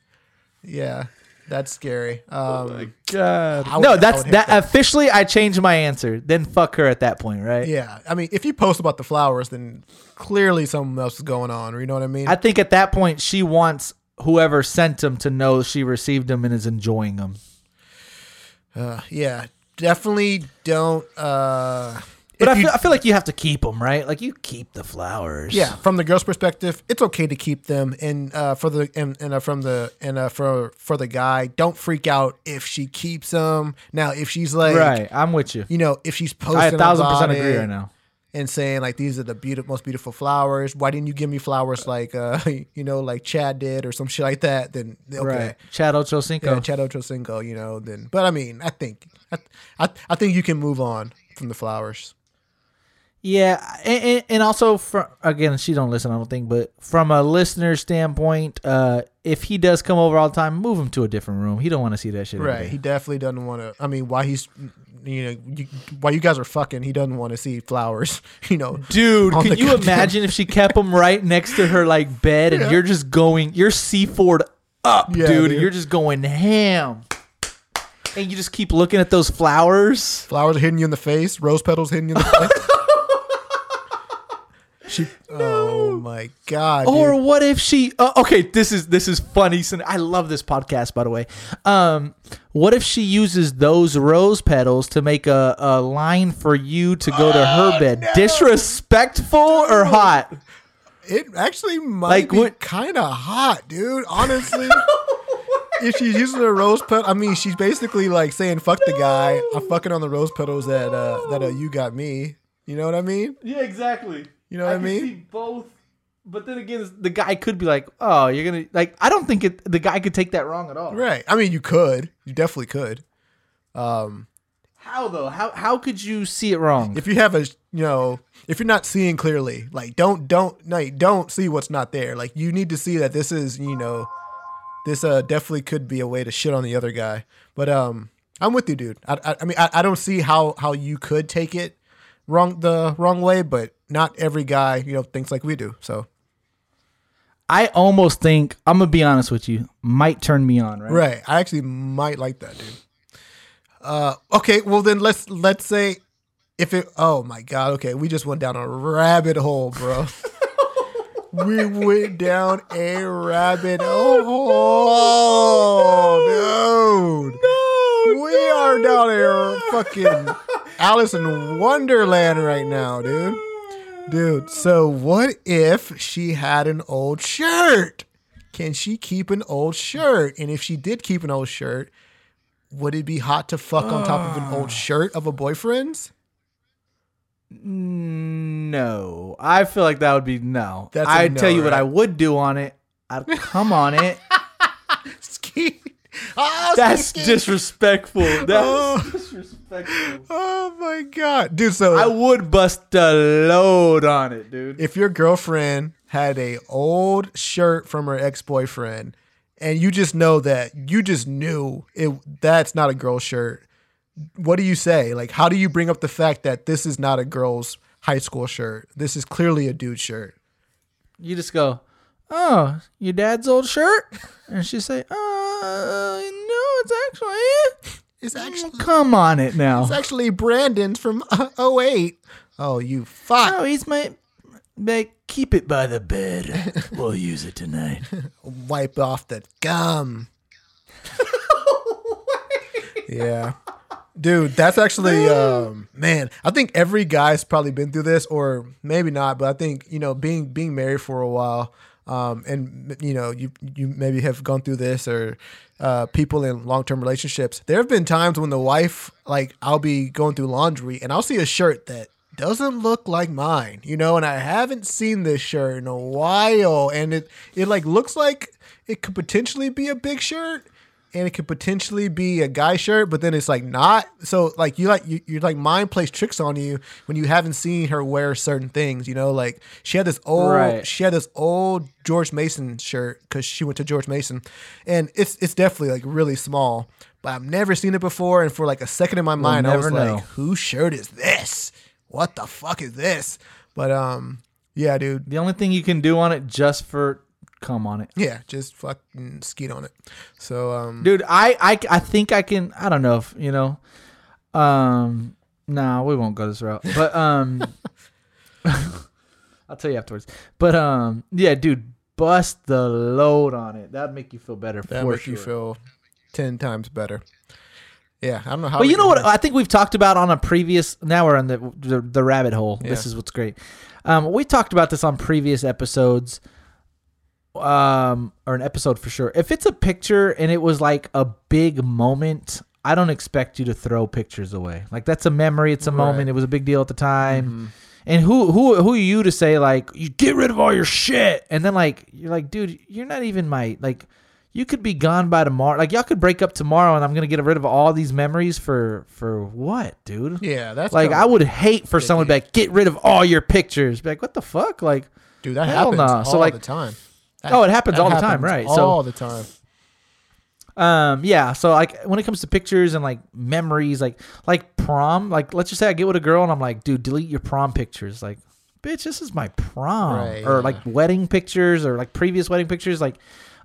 Yeah, that's scary. Um, God. Would- no, that's that, that. officially I changed my answer. Then fuck her at that point, right? yeah, I mean, if you post about the flowers, then clearly something else is going on. You know what I mean? I think at that point she wants whoever sent them to know she received them and is enjoying them. Uh, yeah, definitely don't. Uh, But I you- feel, I feel like you have to keep them, right? Like you keep the flowers. Yeah, from the girl's perspective, it's okay to keep them, and uh, for the and, and uh, from the and uh, for for the guy, don't freak out if she keeps them. Now, if she's like, right. I'm with you. you know, if she's posting I a thousand percent agree right now. and saying like these are the beautiful, most beautiful flowers. Why didn't you give me flowers like uh, you know, like Chad did or some shit like that? Then okay, Right. Chad Ocho Cinco. yeah, Chad Ochocinco, you know. Then, but I mean, I think I, I I think you can move on from the flowers. Yeah, and, and, also from again, she don't listen, I don't think, but from a listener standpoint, uh, if he does come over all the time, move him to a different room. He don't want to see that shit. Right. He definitely doesn't want to. I mean, why he's, you know, you, while you guys are fucking, he doesn't want to see flowers. You know, Dude, can you imagine if she kept him right next to her like bed and you're just going, you're Seaford up, Yeah, dude, dude. You're just going ham, and you just keep looking at those flowers. flowers hitting you in the face, rose petals hitting you in the face. she. Oh my god. Or dude. what if she? Uh, okay, this is this is funny. I love this podcast, by the way. Um, what if she uses those rose petals to make a, a line for you to go to Oh, her bed? Disrespectful or hot? It actually might Like, be kind of hot, dude. Honestly. If she's using the rose petal, I mean, she's basically like saying "fuck the guy." I'm fucking on the rose petals that uh, that uh, you got me. You know what I mean? Yeah, exactly. You know what I, mean? both. But then again, the guy could be like, "Oh, you're gonna like." I don't think it. The guy could take that wrong at all. Right. I mean, you could. You definitely could. Um, How though? How how could you see it wrong? if you have a, you know, if you're not seeing clearly, like don't don't like don't see what's not there. Like you need to see that this is, you know, this uh definitely could be a way to shit on the other guy. But um, I'm with you, dude. I I, I mean, I, I don't see how how you could take it wrong the wrong way, but not every guy, you know, thinks like we do. So I almost think I'm gonna be honest with you. Might turn me on, right? Right. I actually might like that, dude. Uh okay, well then let's let's say if it oh my god, okay, we just went down a rabbit hole, bro. we went down a rabbit hole, dude. No, we are down a fucking Alice in Wonderland right now, dude. Dude, so what if she had an old shirt? Can she keep an old shirt? And if she did keep an old shirt, would it be hot to fuck on top of an old ah. shirt of a boyfriend's? No, I feel like that would be no. That's a I'd no, tell you what right? I would do on it. I'd come on it. Ah, ski. Oh, That's ski. disrespectful. That's Oh. disrespectful. Oh my god, dude! So I would bust a load on it, dude. if your girlfriend had a old shirt from her ex-boyfriend and you just know that you just knew it that's not a girl's shirt what do you say like how do you bring up the fact that this is not a girl's high school shirt this is clearly a dude shirt You just go, oh, your dad's old shirt, and she say, oh, uh, no, it's actually. it's actually Come on it now. it's actually brandon's from uh, 08 oh you fuck Oh, he's my. Like, keep it by the bed. we'll use it tonight. wipe off the gum yeah dude that's actually um man i think every guy's probably been through this or maybe not but i think you know being being married for a while um and you know you you maybe have gone through this or uh people in long-term relationships. There have been times when the wife like i'll be going through laundry and i'll see a shirt that doesn't look like mine you know and i haven't seen this shirt in a while. And it it like looks like it could potentially be a big shirt and it could potentially be a guy shirt, but then it's like not. So like you like you, you're like mind plays tricks on you when you haven't seen her wear certain things. You know, like she had this old Right. she had this old George Mason shirt because she went to George Mason, and it's it's definitely like really small. But I've never seen it before, and for like a second in my mind, I was know. like, "Whose shirt is this? What the fuck is this?" But um, yeah, dude, The only thing you can do on it just for come on it. yeah, just fucking skeet on it. So um, Dude, I, I, I think I can I don't know if you know. Um no, we won't go this route. But um I'll tell you afterwards. But um yeah, dude, bust the load on it. That'd make you feel better That for makes sure. you feel ten times better. Yeah, I don't know how. But you know what? I think we've talked about on a previous. Now we're on the the, the rabbit hole. This is what's great. Um, we talked about this on previous episodes, um, or an episode for sure. If it's a picture and it was like a big moment, I don't expect you to throw pictures away. Like that's a memory. It's a moment. Right. Mm-hmm. It was a big deal at the time. And who who who are you to say like you get rid of all your shit? And then like you're like, dude, you're not even my like. You could be gone by tomorrow. Like y'all could break up tomorrow, and I'm gonna get rid of all these memories for for what, dude? Yeah, that's like I would hate for someone to be like, get rid of all your pictures. Be like, what the fuck? Like, dude. That happens nah. all So, like- the time. Oh, it happens that all the time, right. So- All the time. Um, yeah. So like when it comes to pictures and like memories, like like prom, like let's just say I get with a girl and I'm like, dude, delete your prom pictures. Like, bitch, this is my prom. Right, or yeah. like wedding pictures or like previous wedding pictures. Like,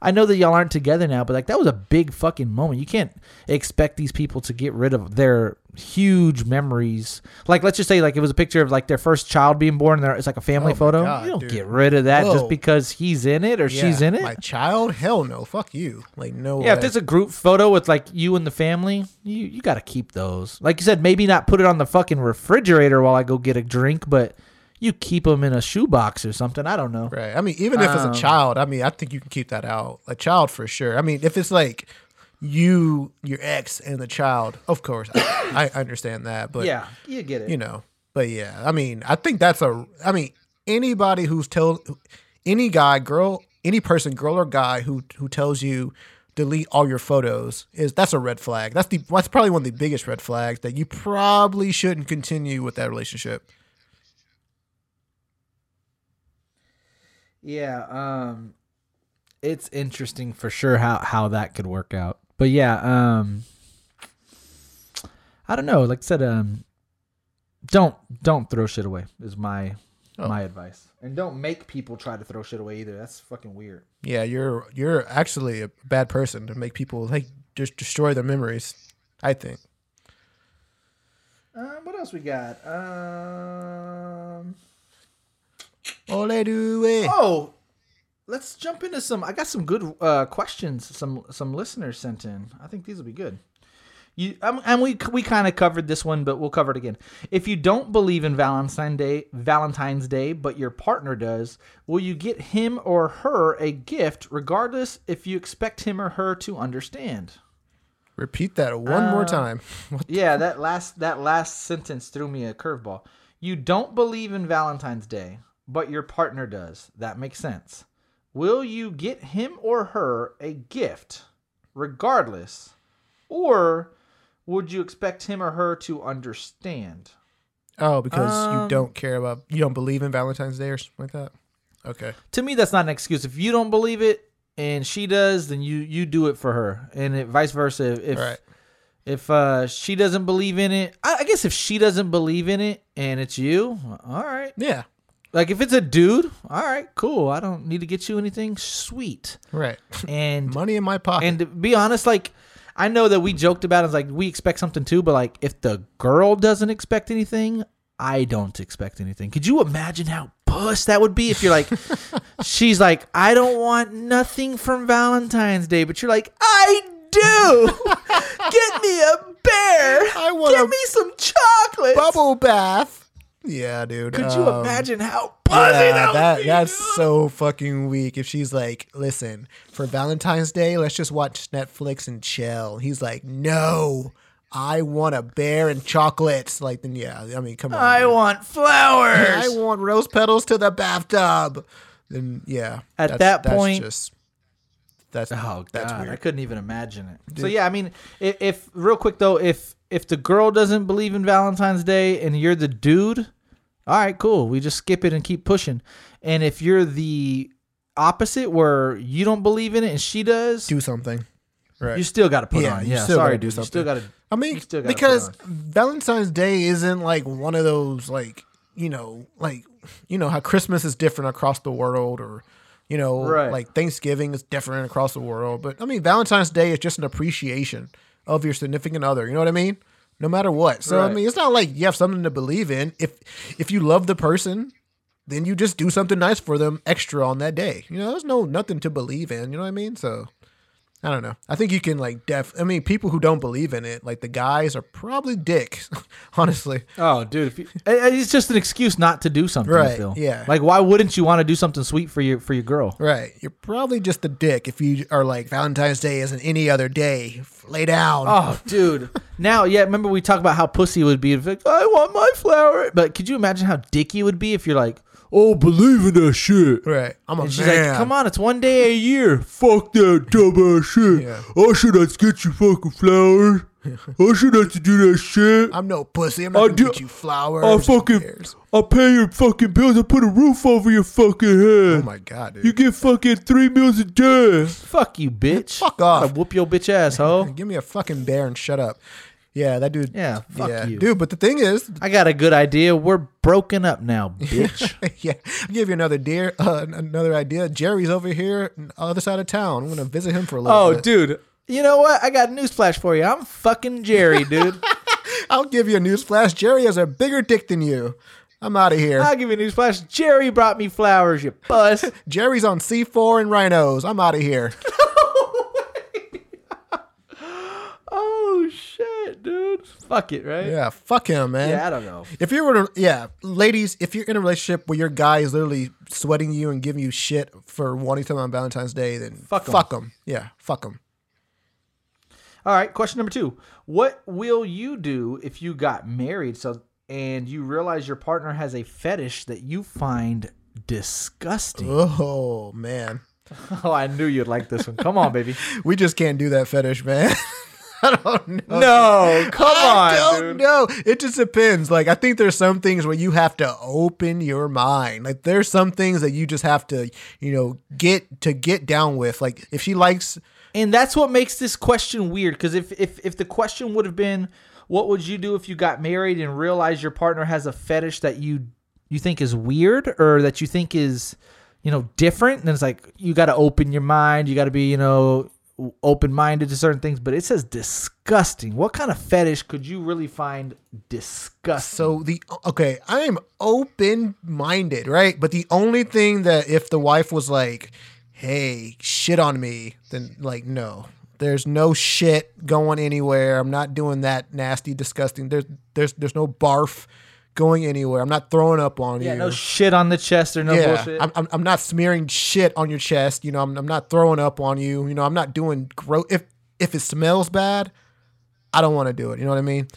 I know that y'all aren't together now, but like that was a big fucking moment. You can't expect these people to get rid of their huge memories. Like, let's just say like it was a picture of like their first child being born. And there- it's like a family Oh photo. God, you don't dude. get rid of that Whoa. just because he's in it or she's in it. My child? Hell no. Fuck you. Like no. Yeah, if way. there's a group photo with like you and the family, you you got to keep those. Like you said, maybe not put it on the fucking refrigerator while I go get a drink, but you keep them in a shoebox or something. I don't know. Right. I mean, even if it's Um, a child, I mean, I think you can keep that out. A child for sure. I mean, if it's like you, your ex, and the child, of course, I, I understand that. But yeah, you get it. you know, but yeah, I mean, I think that's a. I mean, anybody who's told any guy, girl, any person, girl or guy who who tells you delete all your photos is that's a red flag. That's the that's probably one of the biggest red flags that you probably shouldn't continue with that relationship. Yeah, um it's interesting for sure how how that could work out. But yeah, um I don't know, like I said um don't don't throw shit away is my my advice. And don't make people try to throw shit away either. That's fucking weird. Yeah, you're you're actually a bad person to make people like just destroy their memories. I think. Um what else we got? Um Ole do it. Oh, let's jump into some. I got some good uh, questions. Some some listeners sent in. I think these will be good. You um, and we we kind of covered this one, but we'll cover it again. If you don't believe in Valentine's Day, Valentine's Day, but your partner does, will you get him or her a gift, regardless if you expect him or her to understand? Repeat that one Uh, more time. Yeah, that last that last sentence threw me a curveball. You don't believe in Valentine's Day, but your partner does. That makes sense. Will you get him or her a gift regardless? Or would you expect him or her to understand? Oh, because Um, you don't care about you don't believe in Valentine's Day or something like that. Okay. To me that's not an excuse. If you don't believe it and she does, then you you do it for her. And it, vice versa if Right. if uh she doesn't believe in it, I, I guess if she doesn't believe in it and it's you, all right. Yeah. Like if it's a dude, all right, cool. I don't need to get you anything. Sweet. Right. And Money in my pocket. and to be honest, like I know that we joked about it, it's like we expect something too, but like if the girl doesn't expect anything, I don't expect anything. Could you imagine how puss that would be if you're like she's like, I don't want nothing from Valentine's Day, but you're like, I do. Get me a bear. I want Get a me some chocolate. Bubble bath. Yeah, dude. Could you Um, imagine how pussy Yeah, that, would that be, that's dude? so fucking weak. If she's like, listen, for Valentine's Day, let's just watch Netflix and chill. He's like, no, I want a bear and chocolates. Like, then yeah, I mean, come on. I dude. want flowers. I want rose petals to the bathtub. Then yeah, At that point- just that's Oh that's god, I couldn't even imagine it. So yeah, I mean, if, if real quick though, if if the girl doesn't believe in Valentine's Day and you're the dude, all right, cool. We just skip it and keep pushing. And if you're the opposite, where you don't believe in it and she does, Do something, right? you still got to put Yeah, on. you Yeah, still sorry, gotta do dude. You still got to. I mean, still gotta put it because. Valentine's Day isn't like one of those like you know like you know how Christmas is different across the world or you know Right. like Thanksgiving is different across the world. But I mean, Valentine's Day is just an appreciation of your significant other. You know what I mean? No matter what. So I mean, it's not like you have something to believe in. If if you love the person. Then you just do something nice for them extra on that day. You know, there's no nothing to believe in. You know what I mean? So I don't know. I think you can like def. I mean, people who don't believe in it, like the guys, are probably dicks. honestly, Oh, dude, if you, it's just an excuse not to do something. Right, yeah. Like, why wouldn't you want to do something sweet for your for your girl? right? You're probably just a dick if you are like Valentine's Day isn't any other day. Lay down. Oh, dude. Now, yeah, remember we talked about how pussy would be if like, I want my flower. But could you imagine how dicky would be if you're like, oh, believe in that shit. Right. I'm a And she's man. like, come on, it's one day a year. Fuck that dumbass shit. Yeah. I should have to get you fucking flowers. I should have to do that shit. I'm no pussy. I'm I not gonna do- get you flowers. I Who fucking. I pay your fucking bills. I put a roof over your fucking head. Oh my god, dude. You get fucking three meals a day. Fuck you, bitch. Fuck off. I'll whoop your bitch ass, ho. Give me a fucking bear and shut up. Yeah, that dude. Yeah, fuck yeah, you. dude. But the thing is, I got a good idea. We're broken up now, bitch. yeah, I'll give you another dear, uh, another idea. Jerry's over here, other side of town. I'm gonna visit him for a little oh, bit. dude. You know what? I got a newsflash for you. I'm fucking Jerry, dude. I'll give you a news flash. Jerry has a bigger dick than you. I'm out of here. I'll give you a newsflash. Jerry brought me flowers, you puss. Jerry's on C4 and rhinos. I'm out of here. Oh, shit, dude. Fuck it, right? Yeah, fuck him, man. Yeah, I don't know. If you were to, yeah, ladies, if you're in a relationship where your guy is literally sweating you and giving you shit for wanting something on Valentine's Day, then Fuck 'em. fuck him. Yeah, fuck him. All right, question number two. What will you do if you got married so and you realize your partner has a fetish that you find disgusting? Oh man, Oh, I knew you'd like this one. Come on, baby. we just can't do that fetish, man. I don't know. No, come I on, I don't dude. know. It just depends. Like I think there's some things where you have to open your mind. Like there's some things that you just have to, you know, get to get down with. Like if she likes And that's what makes this question weird. Because if, if if the question would have been, "What would you do if you got married and realized your partner has a fetish that you you think is weird or that you think is you know different?" Then it's like you got to open your mind. You got to be you know open minded to certain things. But it says disgusting. What kind of fetish could you really find disgusting? So the okay, I am open minded, right? But the only thing that if the wife was like, "Hey, shit on me," then like no, there's no shit going anywhere. I'm not doing that nasty, disgusting. There's there's there's no barf going anywhere. I'm not throwing up on yeah, you. no shit on the chest or no yeah, bullshit. I'm, I'm I'm not smearing shit on your chest. You know, I'm I'm not throwing up on you. You know, I'm not doing gross. If if it smells bad, I don't want to do it. You know what I mean?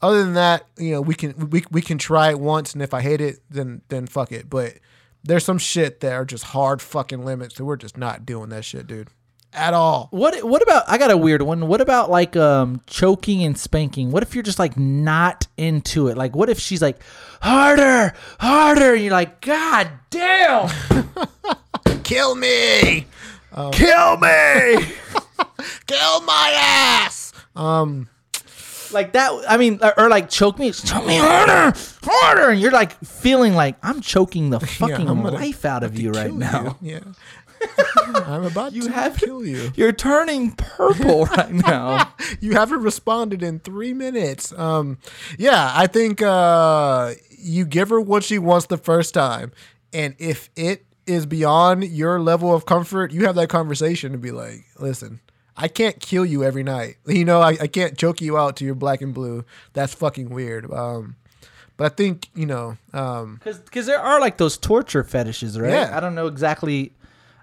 Other than that, you know, we can we we can try it once, and if I hate it, then then fuck it. But there's some shit that are just hard fucking limits that we're just not doing that shit, dude, at all. What what about I got a weird one. What about like um choking and spanking? What if you're just like not into it? Like what if she's like harder, harder and you're like god damn. Kill me, Kill me. kill my ass. Um, like that I mean or, like choke me, choke me harder, harder and you're like feeling like I'm choking the fucking I'm life out of you right now. you. Yeah, I'm about You to haven't- kill you. You're turning purple right now. you haven't responded in three minutes. Um, yeah, I think uh, you give her what she wants the first time, and if it is beyond your level of comfort, you have that conversation to be like, listen. I can't kill you every night. You know, I, I can't choke you out to your black and blue. That's fucking weird. Um, but I think, you know, um, Because there are like those torture fetishes, right? Yeah. I don't know exactly.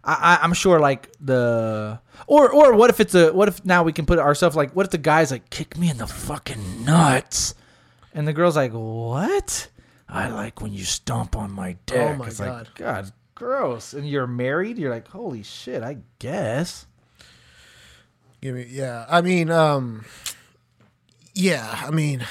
I, I'm sure like the or or what if it's a what if now we can put ourselves like what if the guy's like kick me in the fucking nuts, and the girl's like what? I like when you stomp on my dick. Oh my it's God. like God, gross. And you're married. You're like holy shit. I guess. Give me, yeah. I mean, um, yeah. I mean,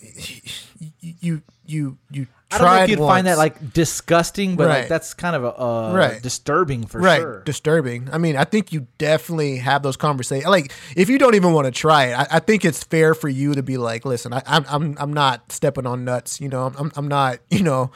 you, you, you I don't know if you'd find that like disgusting, but like that's kind of a uh, Right. disturbing for right sure. disturbing. I mean, I think you definitely have those conversations. Like, if you don't even want to try it, I, I think it's fair for you to be like, listen, I, I'm, I'm, I'm not stepping on nuts. You know, I'm, I'm not, you know,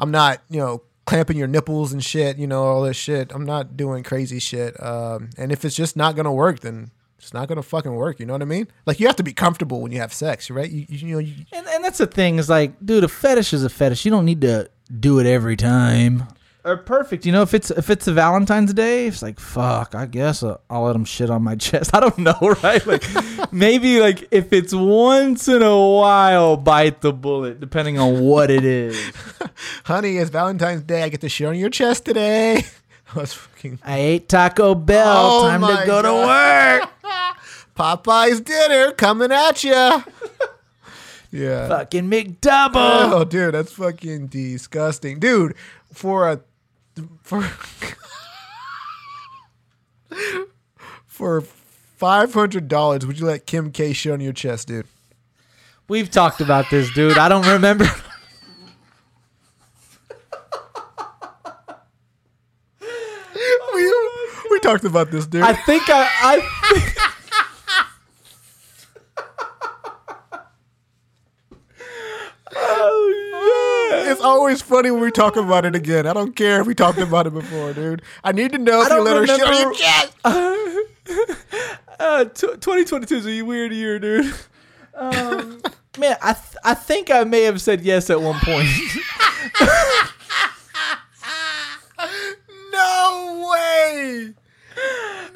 I'm not, you know. Clamping your nipples and shit, you know, all this shit. I'm not doing crazy shit. Um, and if it's just not gonna work, then it's not gonna fucking work. You know what I mean? Like you have to be comfortable when you have sex, right? You, you, you know, you, And, and that's the thing is like, dude, a fetish is a fetish. You don't need to do it every time. are perfect. You know, if it's if it's a Valentine's Day, it's like fuck. I guess uh, I'll let him shit on my chest. I don't know, right? Like maybe like if it's once in a while, bite the bullet, depending on what it is. Honey, it's Valentine's Day. I get to shit on your chest today. I was fucking I ate Taco Bell. Oh Time to go to work. Popeye's dinner coming at ya. yeah. Fucking McDouble. Oh, dude, that's fucking disgusting, dude. For a for for five hundred dollars, would you let Kim K shit on your chest, dude? We've talked about this, dude. I don't remember. we we talked about this, dude. I think I. I think, oh, it's always funny when we talk about it again. I don't care if we talked about it before, dude. I need to know if you let her your remember- chest. Uh, t- 2022 is a weird year, dude. Um, man, I th- I think I may have said yes at one point. No way.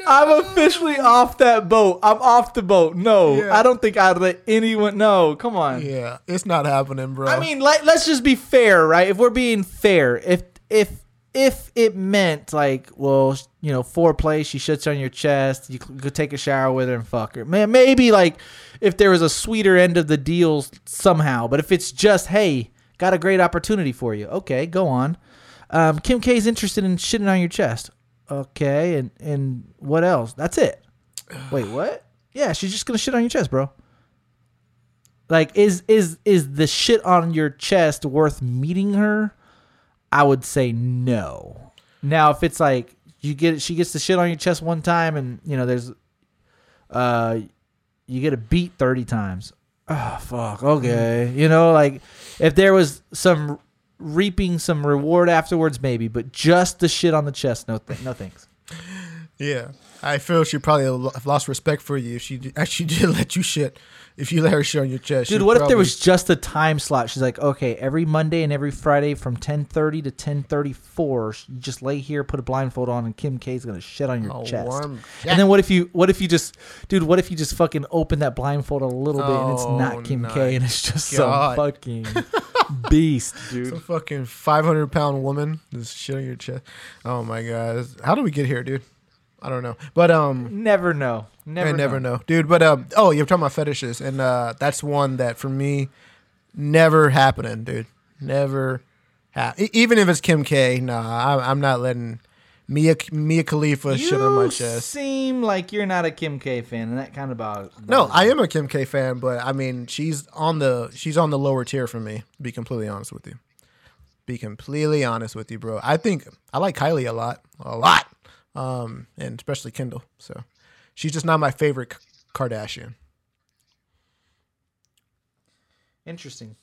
I'm officially off that boat. I'm off the boat. No, Yeah. I don't think I'd let anyone. No, come on. Yeah, it's not happening, bro. I mean, let, let's just be fair, right? If we're being fair, if if if it meant like, well, you know, foreplay, she shits on your chest, you could take a shower with her and fuck her. Man, maybe like if there was a sweeter end of the deal somehow. But if it's just, hey, got a great opportunity for you, okay, go on. Um, Kim is interested in shitting on your chest, okay, and and what else? That's it. Wait, what? Yeah, she's just gonna shit on your chest, bro. Like, is is is the shit on your chest worth meeting her? I would say no. Now, if it's like you get she gets the shit on your chest one time, and you know there's, uh, you get a beat thirty times. Oh fuck. Okay, you know, like if there was some reaping some reward afterwards, maybe, but just the shit on the chest, no, th- no thanks. Yeah, I feel she probably lo- lost respect for you if she actually did let you shit. If you let her shit on your chest, Dude, what if there was just a time slot? She's like, okay, every Monday and every Friday from ten thirty to ten thirty four, you just lay here, put a blindfold on, and Kim K's gonna shit on your A chest. warm And then what if you, what if you just, dude, what if you just fucking open that blindfold a little bit and it's Oh, not Kim K and it's just God. some fucking beast, dude. some fucking five hundred pound woman just shit on your chest? Oh my god, how do we get here, dude? I don't know, but um, Never know. Never, I never know. dude. But um, oh, you're talking about fetishes, and uh, that's one that for me never happening, dude. Never, ha- even if it's Kim K. Nah, I, I'm not letting Mia Mia Khalifa shit on my You chest. seem like you're not a Kim K fan, and that kind of bothers. No, I am a Kim K fan, but I mean, she's on the she's on the lower tier for me. To be completely honest with you. Be completely honest with you, bro. I think I like Kylie a lot, a lot, um, and especially Kendall. So she's just not my favorite Kardashian. Interesting.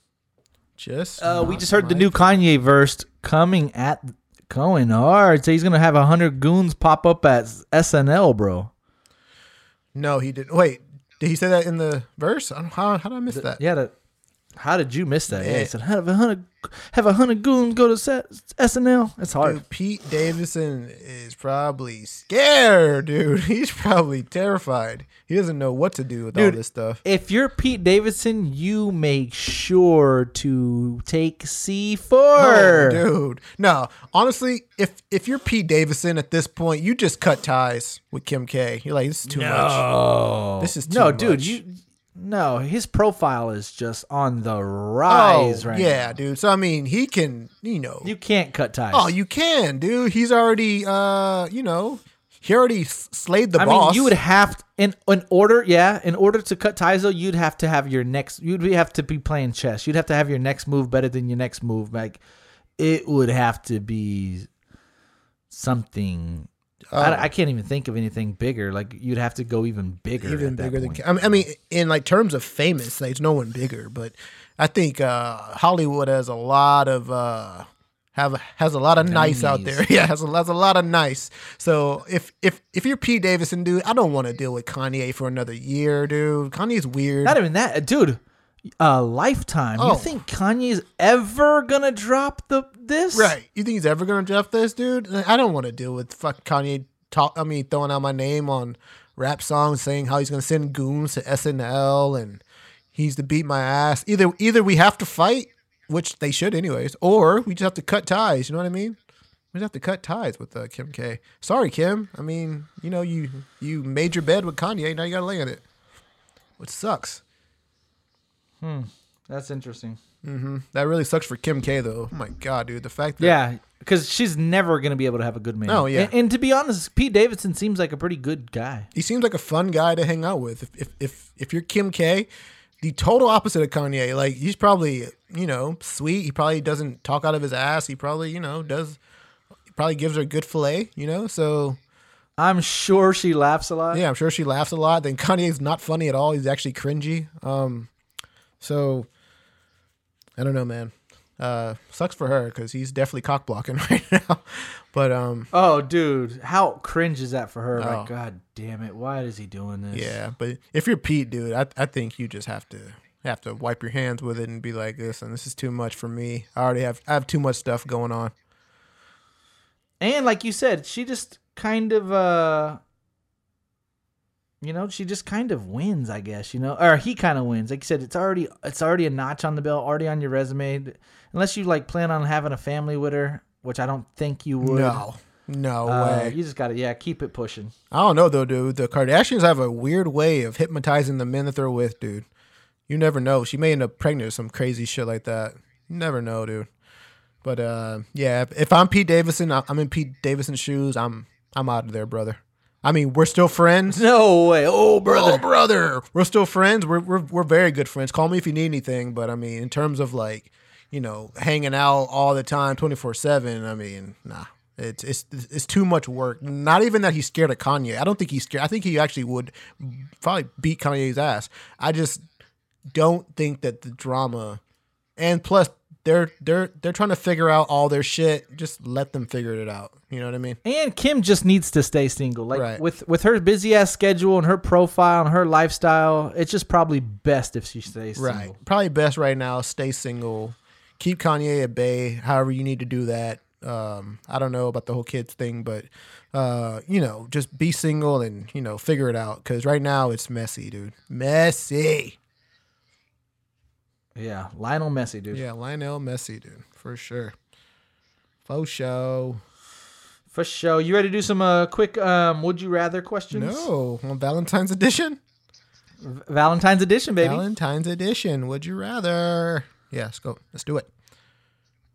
Just Uh, we just heard the new Kanye verse coming at going hard. So he's gonna have a hundred goons pop up at SNL, bro. No, he didn't. Wait, did he say that in the verse? I don't, how how did I miss that? Yeah. That, how did you miss that? Yeah, he said have a hundred have a hundred goons go to set, SNL. It's hard. Dude, Pete Davidson is probably scared, dude. He's probably terrified. He doesn't know what to do with all this stuff. If you're Pete Davidson, you make sure to take C four. Oh, dude. No, honestly, if if you're Pete Davidson at this point, you just cut ties with Kim K. You're like, this is too much. No, This is no, too dude. You no, his profile is just on the rise Oh, right yeah, now. dude. So I mean, he can, you know. You can't cut ties. oh, you can, dude. He's already, uh, you know, he already slayed the I boss. mean, you would have to, in in order, yeah, in order to cut ties though, you'd have to have your next. You'd have to be playing chess. You'd have to have your next move better than your next move. Like it would have to be something. I, I can't even think of anything bigger. Like you'd have to go even bigger. even bigger than. I mean, I mean, in like terms of famous, there's no one bigger. But I think uh, Hollywood has a lot of uh, have has a lot of nice out there. Yeah, has a, has a lot of nice. So if if if you're Pete Davidson, dude, I don't want to deal with Kanye for another year, dude. Kanye's weird. Not even that, dude. A lifetime. Oh. You think Kanye's ever gonna drop the this? Right. You think he's ever gonna drop this, dude? I don't want to deal with fuck Kanye talk. I mean, throwing out my name on rap songs, saying how he's gonna send goons to SNL and he's to beat my ass. Either either we have to fight, which they should anyways, or we just have to cut ties. You know what I mean? We just have to cut ties with uh, Kim K. Sorry, Kim. I mean, you know, you you made your bed with Kanye. Now you gotta lay in it, which sucks. That's interesting. That really sucks for Kim K. Though. Oh my god, dude. The fact that Yeah, because she's never gonna be able to have a good man. Oh, yeah. And, and to be honest, Pete Davidson seems like a pretty good guy. he seems like a fun guy to hang out with. If if if, if you're Kim K, the total opposite of Kanye. Like he's probably you know sweet. He probably doesn't talk out of his ass. He probably you know does. He probably gives her a good fillet. You know, so I'm sure she laughs a lot. yeah, I'm sure she laughs a lot. Then Kanye's not funny at all. He's actually cringy. Um, so I don't know, man. Uh, sucks for her because he's definitely cock blocking right now. But um, Oh, dude, how cringe is that for her? Oh. Like, god damn it, why is he doing this? Yeah, but if you're Pete, dude, I I think you just have to have to wipe your hands with it and be like, listen, this is too much for me. I already have I have too much stuff going on. And like you said, she just kind of uh you know, she just kind of wins, I guess, you know. Or he kind of wins. Like you said, it's already it's already a notch on the belt, already on your resume. Unless you like plan on having a family with her, which I don't think you would. No, no Uh, way. you just got to yeah, keep it pushing. I don't know though, dude. The Kardashians have a weird way of hypnotizing the men that they're with, dude. You never know. She may end up pregnant or some crazy shit like that. You never know, dude. But uh, yeah, if, if I'm Pete Davidson, I'm in Pete Davidson's shoes. I'm I'm out of there, brother. I mean, we're still friends. No way. Oh, oh brother. Oh, brother. We're still friends. We're, we're we're very good friends. Call me if you need anything. But I mean, in terms of like, you know, hanging out all the time, twenty four seven. I mean, nah. It's it's it's too much work. Not even that he's scared of Kanye. I don't think he's scared. I think he actually would probably beat Kanye's ass. I just don't think that the drama, and plus they're they're they're trying to figure out all their shit. Just let them figure it out. You know what I mean? And Kim just needs to stay single. Like Right. with with her busy ass schedule and her profile and her lifestyle, it's just probably best if she stays Right. single. Probably best right now. Stay single. Keep Kanye at bay. However you need to do that. Um, I don't know about the whole kids thing, but uh, you know, just be single and you know figure it out. Because right now it's messy, dude. Messy. Yeah, Lionel Messi, dude. Yeah, Lionel Messi, dude, for sure. Faux show. For show. You ready to do some uh, quick um, would you rather questions? No, on Valentine's edition. V- Valentine's edition, baby. Valentine's edition. Would you rather? Yeah, let's go. Let's do it.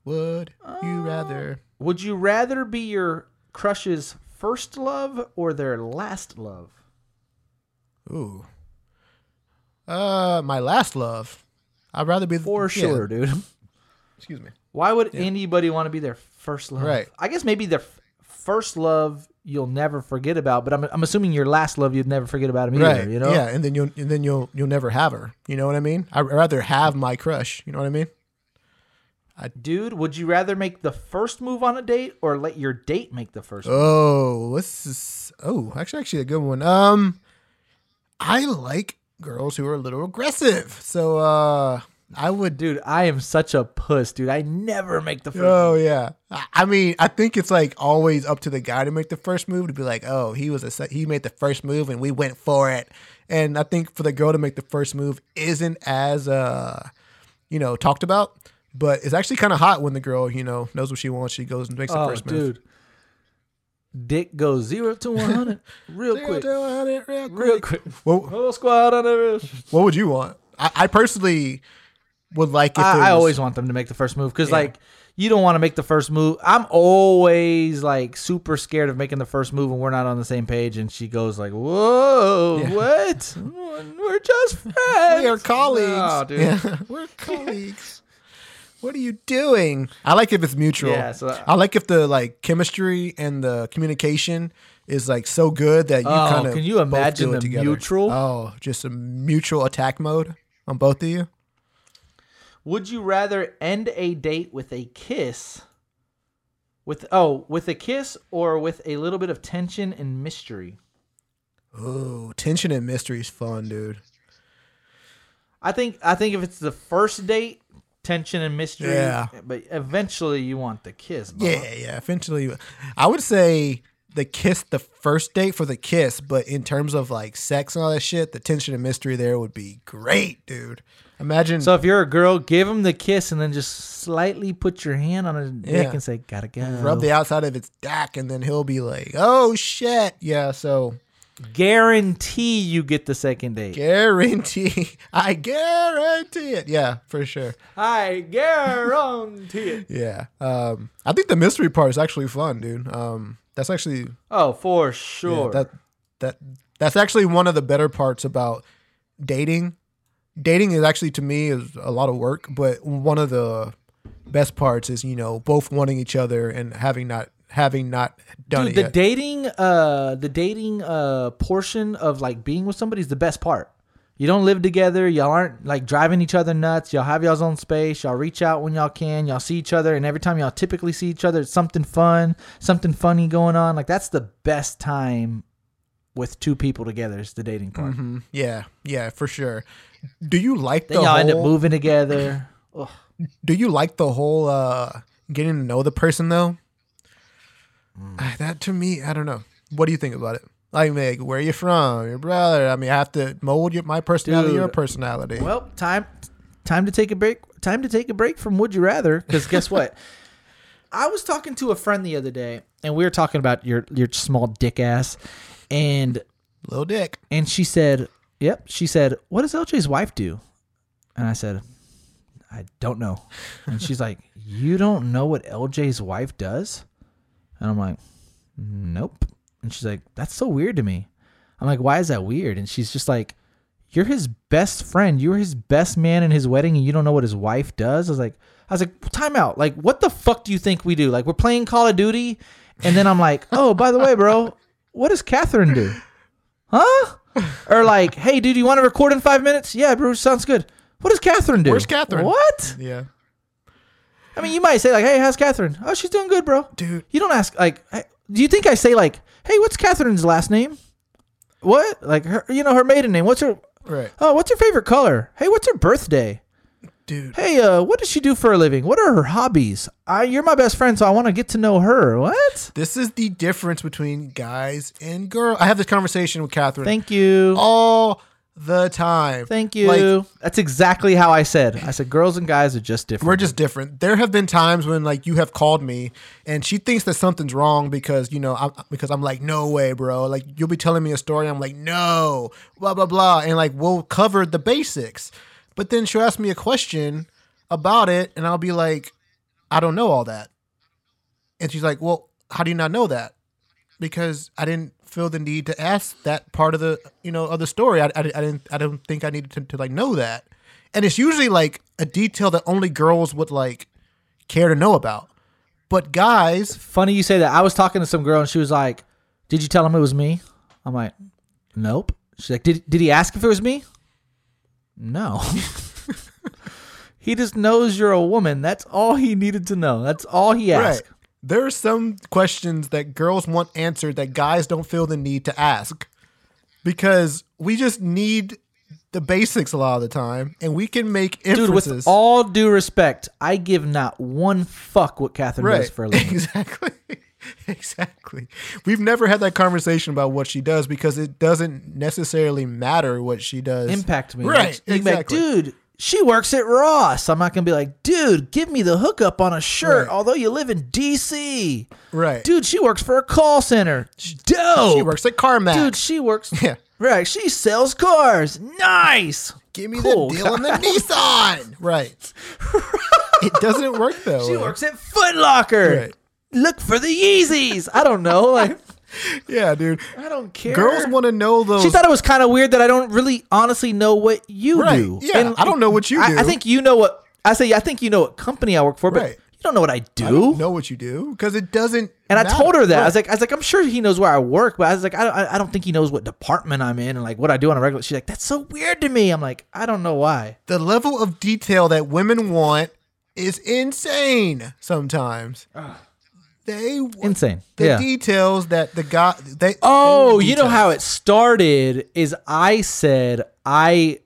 Would you rather? would you rather be your crush's first love or their last love? Ooh. Uh, my last love. I'd rather be For yeah, sure, dude. Excuse me. Why would anybody want to be their first love? Right. I guess maybe their f- first love you'll never forget about, but I'm, I'm assuming your last love you'd never forget about him either. Right. You know? Yeah, and then you'll and then you'll you'll never have her. You know what I mean? I'd rather have my crush. You know what I mean? Dude, would you rather make the first move on a date or let your date make the first? move? Oh, this is oh, actually actually a good one. Um, I like girls who are a little aggressive. So uh, I would Dude, I am such a puss, dude. I never make the first. Oh yeah. I- I mean, I think it's like always up to the guy to make the first move to be like, oh, he was a he made the first move and we went for it. And I think for the girl to make the first move isn't as uh, you know, talked about, but it's actually kind of hot when the girl you know knows what she wants. She goes and makes the Oh, first move. dude. Dick goes zero to 100 real Zero quick. to 100 real Real quick. quick. What, Whole squad on the what would you want? I, I personally would like if it I, I always want them to make the first move because, like, you don't want to make the first move. I'm always like super scared of making the first move and we're not on the same page. And she goes like, "Whoa, Yeah. what? We're just friends. we are colleagues. No, dude. Yeah, we're colleagues. What are you doing? I like if it's mutual. Yeah, so- uh, I like if the like chemistry and the communication is like so good that you Oh, kind of can you imagine the mutual? Oh, just a mutual attack mode on both of you. Would you rather end a date with a kiss? With oh, with a kiss or with a little bit of tension and mystery? Oh, tension and mystery is fun, dude. I think I think if it's the first date, tension and mystery. Yeah. But eventually you want the kiss. bro. Yeah, yeah. Eventually, I would say the kiss, the first date for the kiss, but in terms of like sex and all that shit, the tension and mystery there would be great, dude. Imagine. So if you're a girl, give him the kiss and then just slightly put your hand on his Yeah. neck and say, "Gotta go." rub the outside of its dack, and then he'll be like, "Oh shit, yeah." So Guarantee you get the second date. guarantee, I guarantee it. Yeah, for sure. I guarantee it. Yeah. Um, I think the mystery part is actually fun, dude. Um, that's actually Oh, for yeah, sure. that that that's actually one of the better parts about dating. Dating is actually to me is a lot of work, but one of the best parts is you know both wanting each other and having not having not done Dude, it the yet. dating, uh, the dating uh portion of like being with somebody is the best part. You don't live together. Y'all aren't like driving each other nuts. Y'all have y'all's own space. Y'all reach out when y'all can. Y'all see each other, and every time y'all typically see each other, it's something fun, something funny going on. Like that's the best time with two people together. Is the dating part. Mhm. Yeah, yeah, for sure. Do you like Then the y'all whole? end up moving together. Do you like the whole uh getting to know the person though? Hmm. Ah, That to me, I don't know. What do you think about it? Like, like where you from? Your brother? I mean, I have to mold your, my personality, your personality. Well, time time to take a break. Time to take a break from Would You Rather. Because guess what? I was talking to a friend the other day, and we were talking about your your small dick ass, and Little dick. and she said, "Yep." She said, "What does LJ's wife do?" And I said, "I don't know." And she's like, "You don't know what LJ's wife does?" And I'm like, "Nope." And she's like, "That's so weird to me." I'm like, "Why is that weird?" And she's just like, "You're his best friend. You were his best man in his wedding, and you don't know what his wife does." I was like, "I was like, time out. Like, what the fuck do you think we do? Like, we're playing Call of Duty, and then I'm like, oh, by the way, bro, what does Catherine do?" Huh? Or like, hey, dude, you want to record in five minutes? Yeah, bro, sounds good. What does Catherine do? Where's Catherine? What? Yeah, I mean, you might say like, hey, how's Catherine? Oh, she's doing good, bro. dude. You don't ask like, hey, do you think I say like, hey, what's Catherine's last name? What? Like her, you know, her maiden name. What's her? Right, Oh, what's her favorite color? Hey, what's her birthday? dude. Hey, uh, what does she do for a living? What are her hobbies? I, you're my best friend, so I want to get to know her. What? This is the difference between guys and girls. I have this conversation with Catherine Thank you. all the time. Thank you. Like, That's exactly how I said. I said girls and guys are just different. We're just different. There have been times when like you have called me and she thinks that something's wrong because you know I'm, because I'm like no way, bro. Like you'll be telling me a story, I'm like no, blah blah blah, and like we'll cover the basics, but then she'll ask me a question about it, and I'll be like, I don't know all that, and she's like, well, how do you not know that? Because I didn't feel the need to ask that part of the you know of the story. I, I, I didn't I don't think I needed to, to like know that and it's usually like a detail that only girls would like care to know about. But guys, Funny you say that. I was talking to some girl and she was like, "Did you tell him it was me?" I'm like, "Nope." She's like, "Did did he ask if it was me?" No. he just knows you're a woman. That's all he needed to know. That's all he asked. right? There are some questions that girls want answered that guys don't feel the need to ask because we just need the basics a lot of the time, and we can make Dude, with all due respect, I give not one fuck what Catherine right? does for a living. Exactly. Exactly. We've never had that conversation about what she does because it doesn't necessarily matter what she does. Impact me. Right. Like, be like, exactly. dude, she works at Ross. I'm not gonna be like, dude, give me the hookup on a shirt, Right. although you live in DC. right. Dude, she works for a call center. Dope. She works at CarMax. Dude, she works. Yeah. Right. She sells cars. Nice. Give me Cool. the deal on the Nissan. Right. It doesn't work though. She works at Foot Locker. Right. Look for the Yeezys. I don't know. Like, Yeah, dude. I don't care. Girls want to know those. She thought it was kind of weird that I don't really honestly know what you Right. do. Yeah, I don't know what you I, I think you know what I say. I think you know what company I work for, but Right. you don't know what I do. I don't know what you do because it doesn't. And I told her that I was like, I was like, I'm sure he knows where I work, but I was like, I don't, I don't think he knows what department I'm in and like what I do on a regular. She's like, that's so weird to me. I'm like, I don't know why. the level of detail that women want is insane. Sometimes they Insane. the yeah. details that the guy. They Oh, they you know how it started is I said I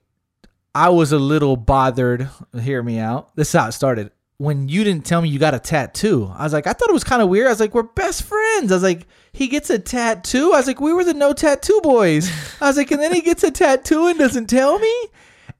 I was a little bothered. Hear me out. This is how it started. When you didn't tell me you got a tattoo, I was like, I thought it was kind of weird. I was like, we're best friends. I was like, he gets a tattoo. I was like, we were the no tattoo boys. I was like, and then he gets a tattoo and doesn't tell me.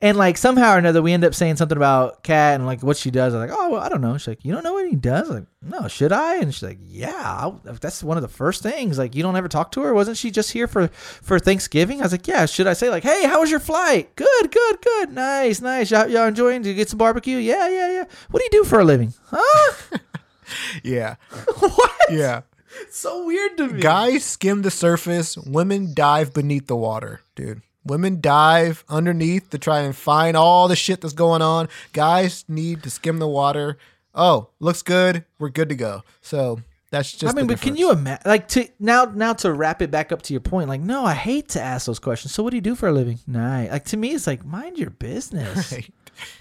And like somehow or another, we end up saying something about Kat and like what she does. I was like, oh, well, I don't know. She's like, you don't know what he does? I'm like, no, should I? And she's like, yeah, I'll, that's one of the first things. Like, you don't ever talk to her? Wasn't she just here for for Thanksgiving? I was like, yeah. Should I say like, hey, how was your flight? Good, good, good. Nice, nice. Y'all, y'all enjoying? Did you get some barbecue? Yeah, yeah, yeah. What do you do for a living? Huh? Yeah. what? Yeah. So weird to me. Guys skim the surface, women dive beneath the water, dude. Women dive underneath to try and find all the shit that's going on. Guys need to skim the water. Oh, looks good. We're good to go. So that's just. I mean, but can you imagine? Like to now, now to wrap it back up to your point. Like, no, I hate to ask those questions. So, what do you do for a living? Nah, like to me, it's like mind your business. Right.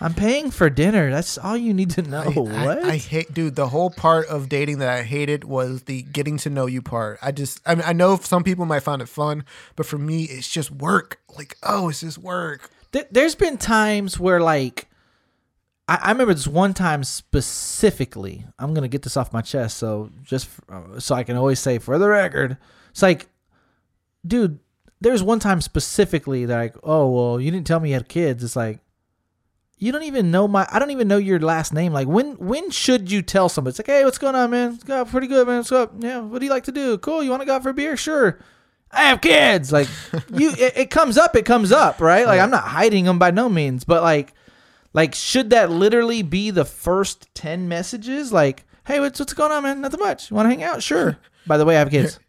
I'm paying for dinner. That's all you need to know. I- what? I, I hate, dude. The whole part of dating that I hated was the getting to know you part. I just, I mean, I know some people might find it fun, but for me, it's just work. Like, oh, it's just work. Th- there's been times where like I, I remember this one time specifically i'm gonna get this off my chest so just uh, so i can always say for the record it's like dude there's one time specifically that like oh well you didn't tell me you had kids it's like you don't even know my i don't even know your last name like when when should you tell somebody it's like hey what's going on man it's going pretty good man what's up yeah what do you like to do cool you want to go out for a beer sure I have kids. Like you, it, it comes up. It comes up, right? Like I'm not hiding them by no means, but like, like should that literally be the first ten messages? Like, hey, what's what's going on, man? Nothing much. You want to hang out? Sure. by the way, I have kids.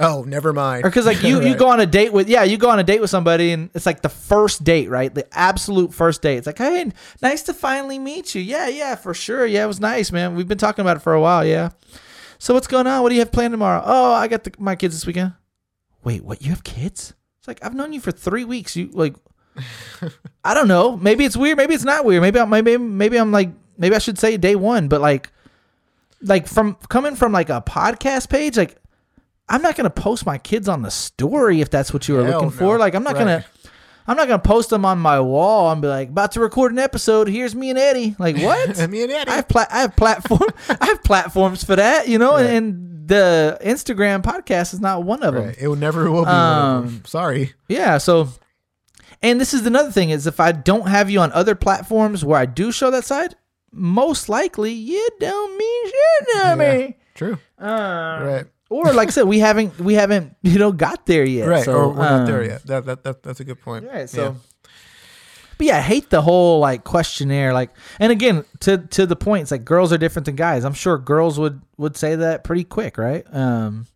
Oh, never mind. Or because like you you Right. go on a date with yeah you go on a date with somebody and it's like the first date right? The absolute first date. It's like hey nice to finally meet you. Yeah yeah for sure. Yeah it was nice man. We've been talking about it for a while yeah. So what's going on? What do you have planned tomorrow? Oh I got the, my kids this weekend. Wait what? You have kids? It's like I've known you for three weeks. You like I don't know. Maybe it's weird. Maybe it's not weird. Maybe I'm maybe maybe I'm like maybe I should say day one but like like from coming from like a podcast page like I'm not gonna post my kids on the story if that's what you were Hell looking for. Like I'm not Right. gonna I'm not gonna post them on my wall and be like, about to record an episode. Here's me and Eddie. Like what? Me and Eddie. I have pla- I have platform I have platforms for that, you know, Right. and the Instagram podcast is not one of them. It will never will be one of Um, them. Sorry. Yeah, so and this is another thing is if I don't have you on other platforms where I do show that side, most likely you don't mean shit to Yeah. me. True. Uh, right. Or like I said, we haven't we haven't you know got there yet. Right. So, or we're not there um, yet. That, that, that that's a good point. Right. So, Yeah. but yeah, I hate the whole like questionnaire. Like, and again, to to the point, it's like girls are different than guys. I'm sure girls would would say that pretty quick, right? Um,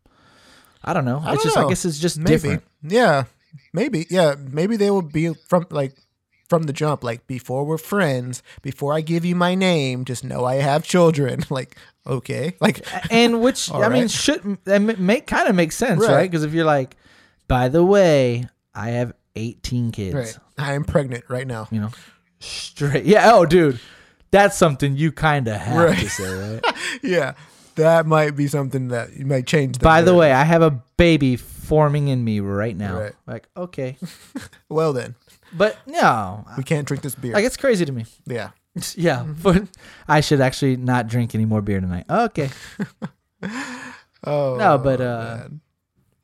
I don't know. I it's don't just know. I guess it's just maybe. different. Yeah. Maybe. Yeah. Maybe they will be from like from the jump. Like before we're friends, before I give you my name, just know I have children. like okay. Like And which I mean should make kind of makes sense, Right. right? Because if you're like, by the way, I have 18 kids. right. I am pregnant right now. You know, straight. Yeah. Oh, dude, that's something you kind of have Right. to say, right? Yeah. That might be something that you might change. By the way, I have a baby forming in me right now. Right. Like, okay. well then, But no, we can't drink this beer. like it's crazy to me. yeah. Yeah, but I should actually not drink any more beer tonight. Okay, Oh No, but, uh, man.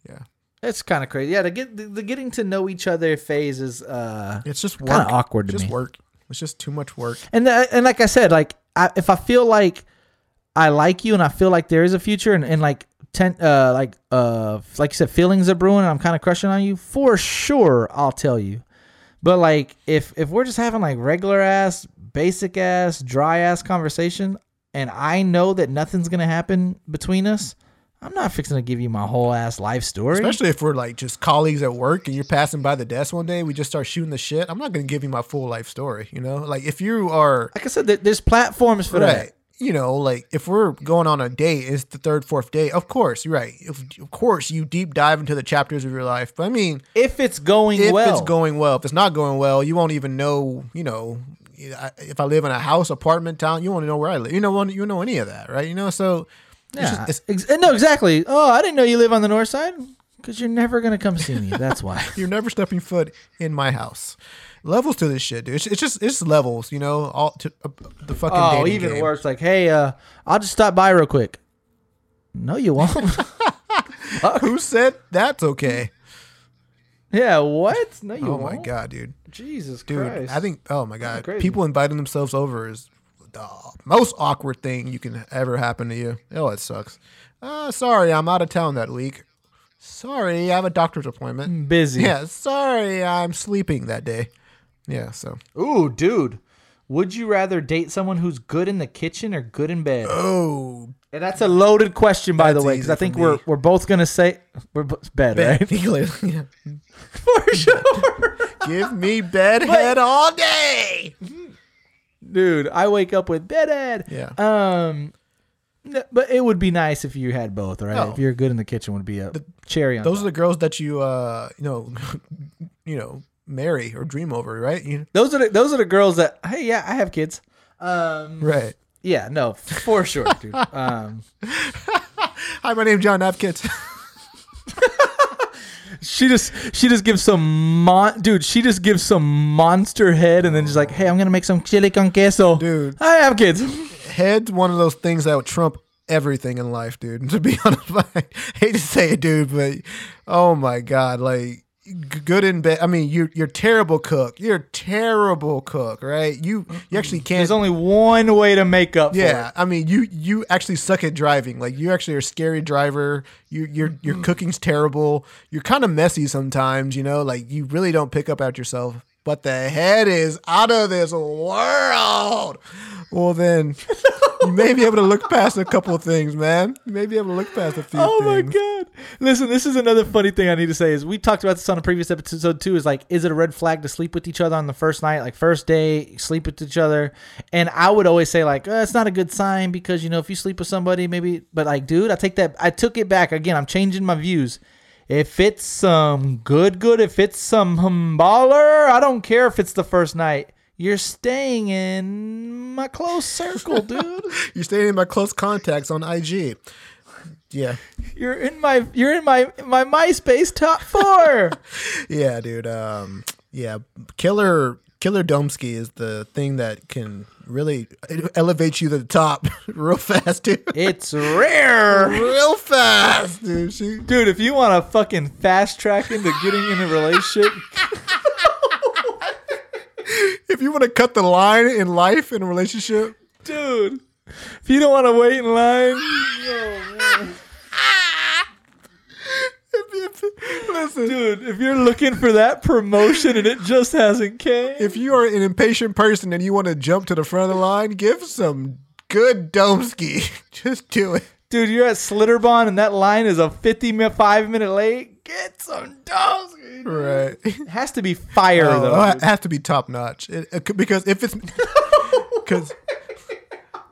yeah, it's kind of crazy. Yeah, to get the, the getting to know each other phase is uh, it's just kind of awkward to It's just me. work. It's just too much work. And th- and like I said, like I, if I feel like I like you and I feel like there is a future and, and like ten uh like uh like you said feelings are brewing and I'm kind of crushing on you for sure I'll tell you. But like if if we're just having like regular ass basic ass dry ass conversation and I know that nothing's gonna happen between us, I'm not fixing to give you my whole ass life story. Especially if we're like just colleagues at work and you're passing by the desk one day, we just start shooting the shit. I'm not going to give you my full life story. You know, like if you are like I said, there's platforms for right, that. You know, like if we're going on a date, it's the third, fourth day. Of course, you're right. If, of course, you deep dive into the chapters of your life. But I mean, If it's going if well, it's going well, if it's not going well, you won't even know. You know, if I live in a house, apartment, town, you won't know where I live. You know, you know any of that, right? You know, so it's Yeah, just- it's- ex- eh, no, exactly. Oh, I didn't know you live on the north side because you're never gonna come see me. That's why. you're never stepping foot in my house. Levels to this shit, dude. It's, it's just it's levels, you know. All to, uh, the fucking Oh, even game. worse. Like, hey, uh, I'll just stop by real quick. No, you won't. Who said that's okay? yeah, what? No, you oh won't. Oh my god, dude. Jesus Dude, Christ. I think oh my god, people inviting themselves over is the most awkward thing you can ever happen to you. Oh, it sucks. Uh, sorry, I'm out of town that week. Sorry, I have a doctor's appointment. busy. Yeah, sorry, I'm sleeping that day. Yeah, so Ooh, dude. Would you rather date someone who's good in the kitchen or good in bed? oh, And that's a loaded question, by the way, because I think we're me. we're both gonna say we're bo- bed, bed. right? Yeah. For sure, Give me bedhead all day. dude. I wake up with bedhead. Yeah. Um, but it would be nice if you had both, right? If you're good in the kitchen, would be a the, cherry on. Those are the girls that you uh you know you know marry or dream over, right? You, those are the, those are the girls that. Hey, yeah, I have kids. Um, right. yeah, no, for sure, dude. Um, Hi, my name's John Napkins. she just she just gives some mon dude. She just gives some monster head, and then just like, hey, I'm gonna make some chili con queso, Dude. I have kids. Head's one of those things that would trump everything in life, dude. To be honest, I hate to say it, dude, but oh my god, like good and bad. I mean, you're you're terrible cook. You're a terrible cook, right? You you actually can't. There's only one way to make up. for yeah, it. I mean, you you actually suck at driving. Like you actually are a scary driver. You your your mm-hmm. cooking's terrible. You're kind of messy sometimes. You know, like you really don't pick up at yourself. But the head is out of this world. Well, then you may be able to look past a couple of things, man. You may be able to look past a few Oh my things. god! Listen, this is another funny thing I need to say. Is we talked about this on a previous episode too. Is like, is it a red flag to sleep with each other on the first night, like first day, sleep with each other? And I would always say like, uh, it's not a good sign because you know if you sleep with somebody, maybe. But like, dude, I take that. I took it back again. I'm changing my views. If it's some good, good. If it's some hum baller, I don't care if it's the first night. You're staying in my close circle, dude. You're staying in my close contacts on IG. Yeah. You're in my you're in my my MySpace top four. Yeah, dude. Um, yeah, killer killer Domsky is the thing that can really elevate you to the top real fast, dude. it's rare. real fast, dude. She, Dude, if you want to fucking fast track into getting in a relationship, if you want to cut the line in life in a relationship, dude, if you don't want to wait in line, if, if, listen, dude, if you're looking for that promotion and it just hasn't came, if you are an impatient person and you want to jump to the front of the line, give some good Domsky. Just do it. dude, you're at Schlitterbahn and that line is a 55 minute late. Get some dogs. Right. It has to be fire Oh, though. it has to be top notch. It, it because if it's because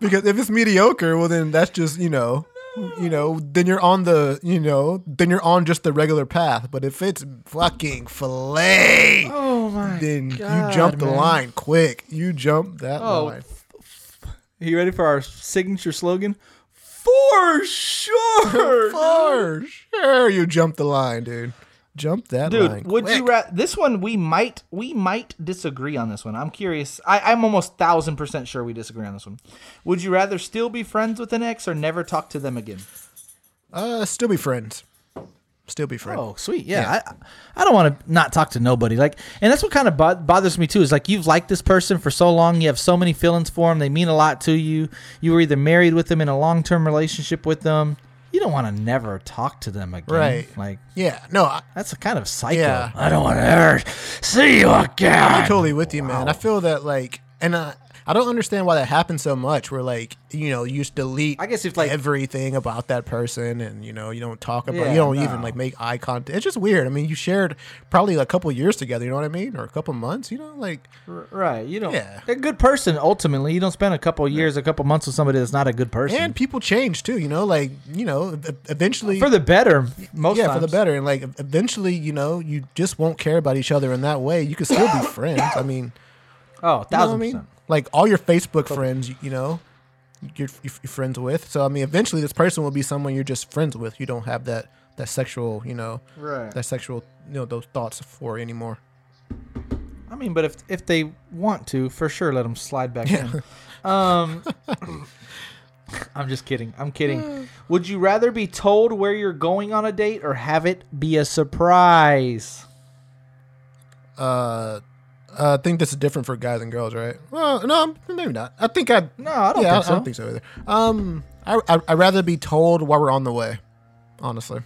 because if it's mediocre, well then that's just you know you know then you're on the you know then you're on just the regular path. But if it's fucking fillet, Oh my then God, you jump the line quick. You jump that Oh, line. Are you ready for our signature slogan? For sure. For sure, you jumped the line, dude. Jump that Dude, line. would you quick. ra- this one we might we might disagree on this one. I'm curious. I, I'm almost thousand percent sure we disagree on this one. Would you rather still be friends with an ex or never talk to them again? uh still be friends? Still be friends. Oh, sweet. Yeah. I I don't want to not talk to nobody. Like, and that's what kind of bo- bothers me too. Is like you've liked this person for so long, you have so many feelings for them. They mean a lot to you. You were either married with them in a long term relationship with them. You don't want to never talk to them again. Right. Like Yeah, no, I, that's a kind of psycho. Yeah. I don't want to ever see you again. I'm totally with you, man. I feel that like, and I, I don't understand why that happens so much. Where like, you know, you just delete. I guess if, like- everything about that person, and you know, you don't talk about, Yeah, you don't no. even like make eye contact. It's just weird. I mean, you shared probably a couple years together. You know what I mean, or a couple months. You know, like, Right. You don't. Yeah. A good person. Ultimately, you don't spend a couple years, a couple months with somebody that's not a good person. and people change too. You know, like, you know, eventually for the better. Most of the time. yeah, times. for the better. And like, eventually, you know, you just won't care about each other in that way. You can still be friends. I mean. Oh, You know I mean? percent. Like all your Facebook friends, you, you know, you're, you're friends with. So I mean, eventually this person will be someone you're just friends with. You don't have that that sexual, you know, Right. that sexual, you know, those thoughts for anymore. I I mean, but if if they want to, for sure, let them slide back in. Um, I'm just kidding. I'm kidding. Would you rather be told where you're going on a date or have it be a surprise? Uh, I think this is different for guys and girls, right? Well, no, maybe not. I think I. No, I don't yeah, think so. I don't think so either. Um, I, I I'd rather be told while we're on the way. Honestly.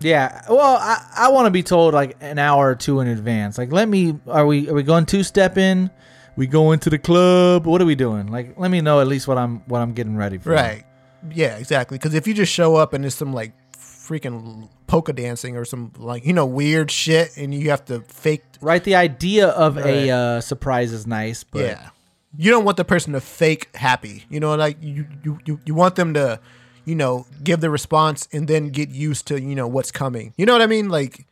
Yeah. Well, I, I want to be told like an hour or two in advance. Like, let me. Are we are we going two step in? We going to the club? What are we doing? Like, let me know at least what I'm what I'm getting ready for. Right. Yeah, exactly. Because if you just show up and it's some like freaking polka dancing or some like you know weird shit, and you have to fake. Right. The idea of Right. a uh, surprise is nice, but yeah. You don't want the person to fake happy. You know, like you you you, you want them to, you know, give the response and then get used to you know what's coming. You know what I mean? Like.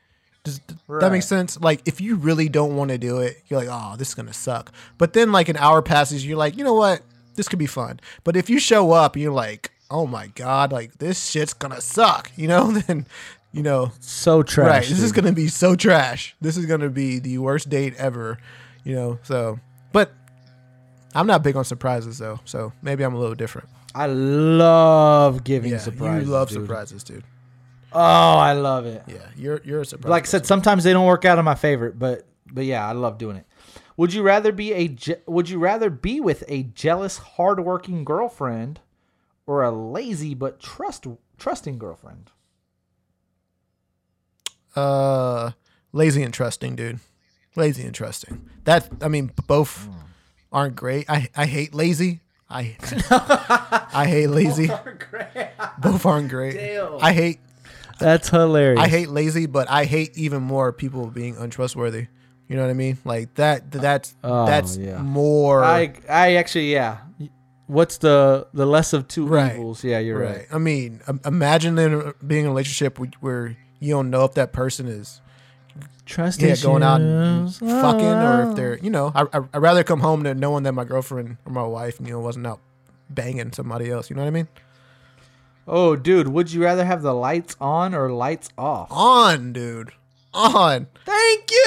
Does th- that Right. make sense? Like, if you really don't want to do it, you're like, oh, this is going to suck. But then, like, an hour passes, you're like, you know what? This could be fun. But if you show up you're like, oh my God, like, this shit's to suck, you know, then, you know, so trash. right, this is going to be so trash. This is to be the worst date ever, you know, so, but I'm not big on surprises, though. So maybe I'm a little different. I love giving Yeah, surprises. you love dude. surprises, dude. Oh, I love it. Yeah, you're, you're a surprise. Like I said, sometimes they don't work out in my favorite, but but yeah, I love doing it. Would you rather be a je- Would you rather be with a jealous, hardworking girlfriend, or a lazy but trust trusting girlfriend? Uh, lazy and trusting, dude. Lazy and trusting. That I mean, both aren't great. I I hate lazy. I I hate lazy. Both aren't great. I hate That's hilarious. I hate lazy, but I hate even more people being untrustworthy. You know what I mean? Like that. That's Oh, that's yeah. more I I actually yeah. What's the the less of two Right. evils? Yeah, you're right. right. I mean, imagine being in a relationship where- you don't know if that person is Trust yeah going out and fucking or Oh. if they're you know I I would rather come home than knowing that my girlfriend or my wife you know wasn't out banging somebody else. You know what I mean? Oh, dude, would you rather have the lights on or lights off? On, dude. On. Thank you.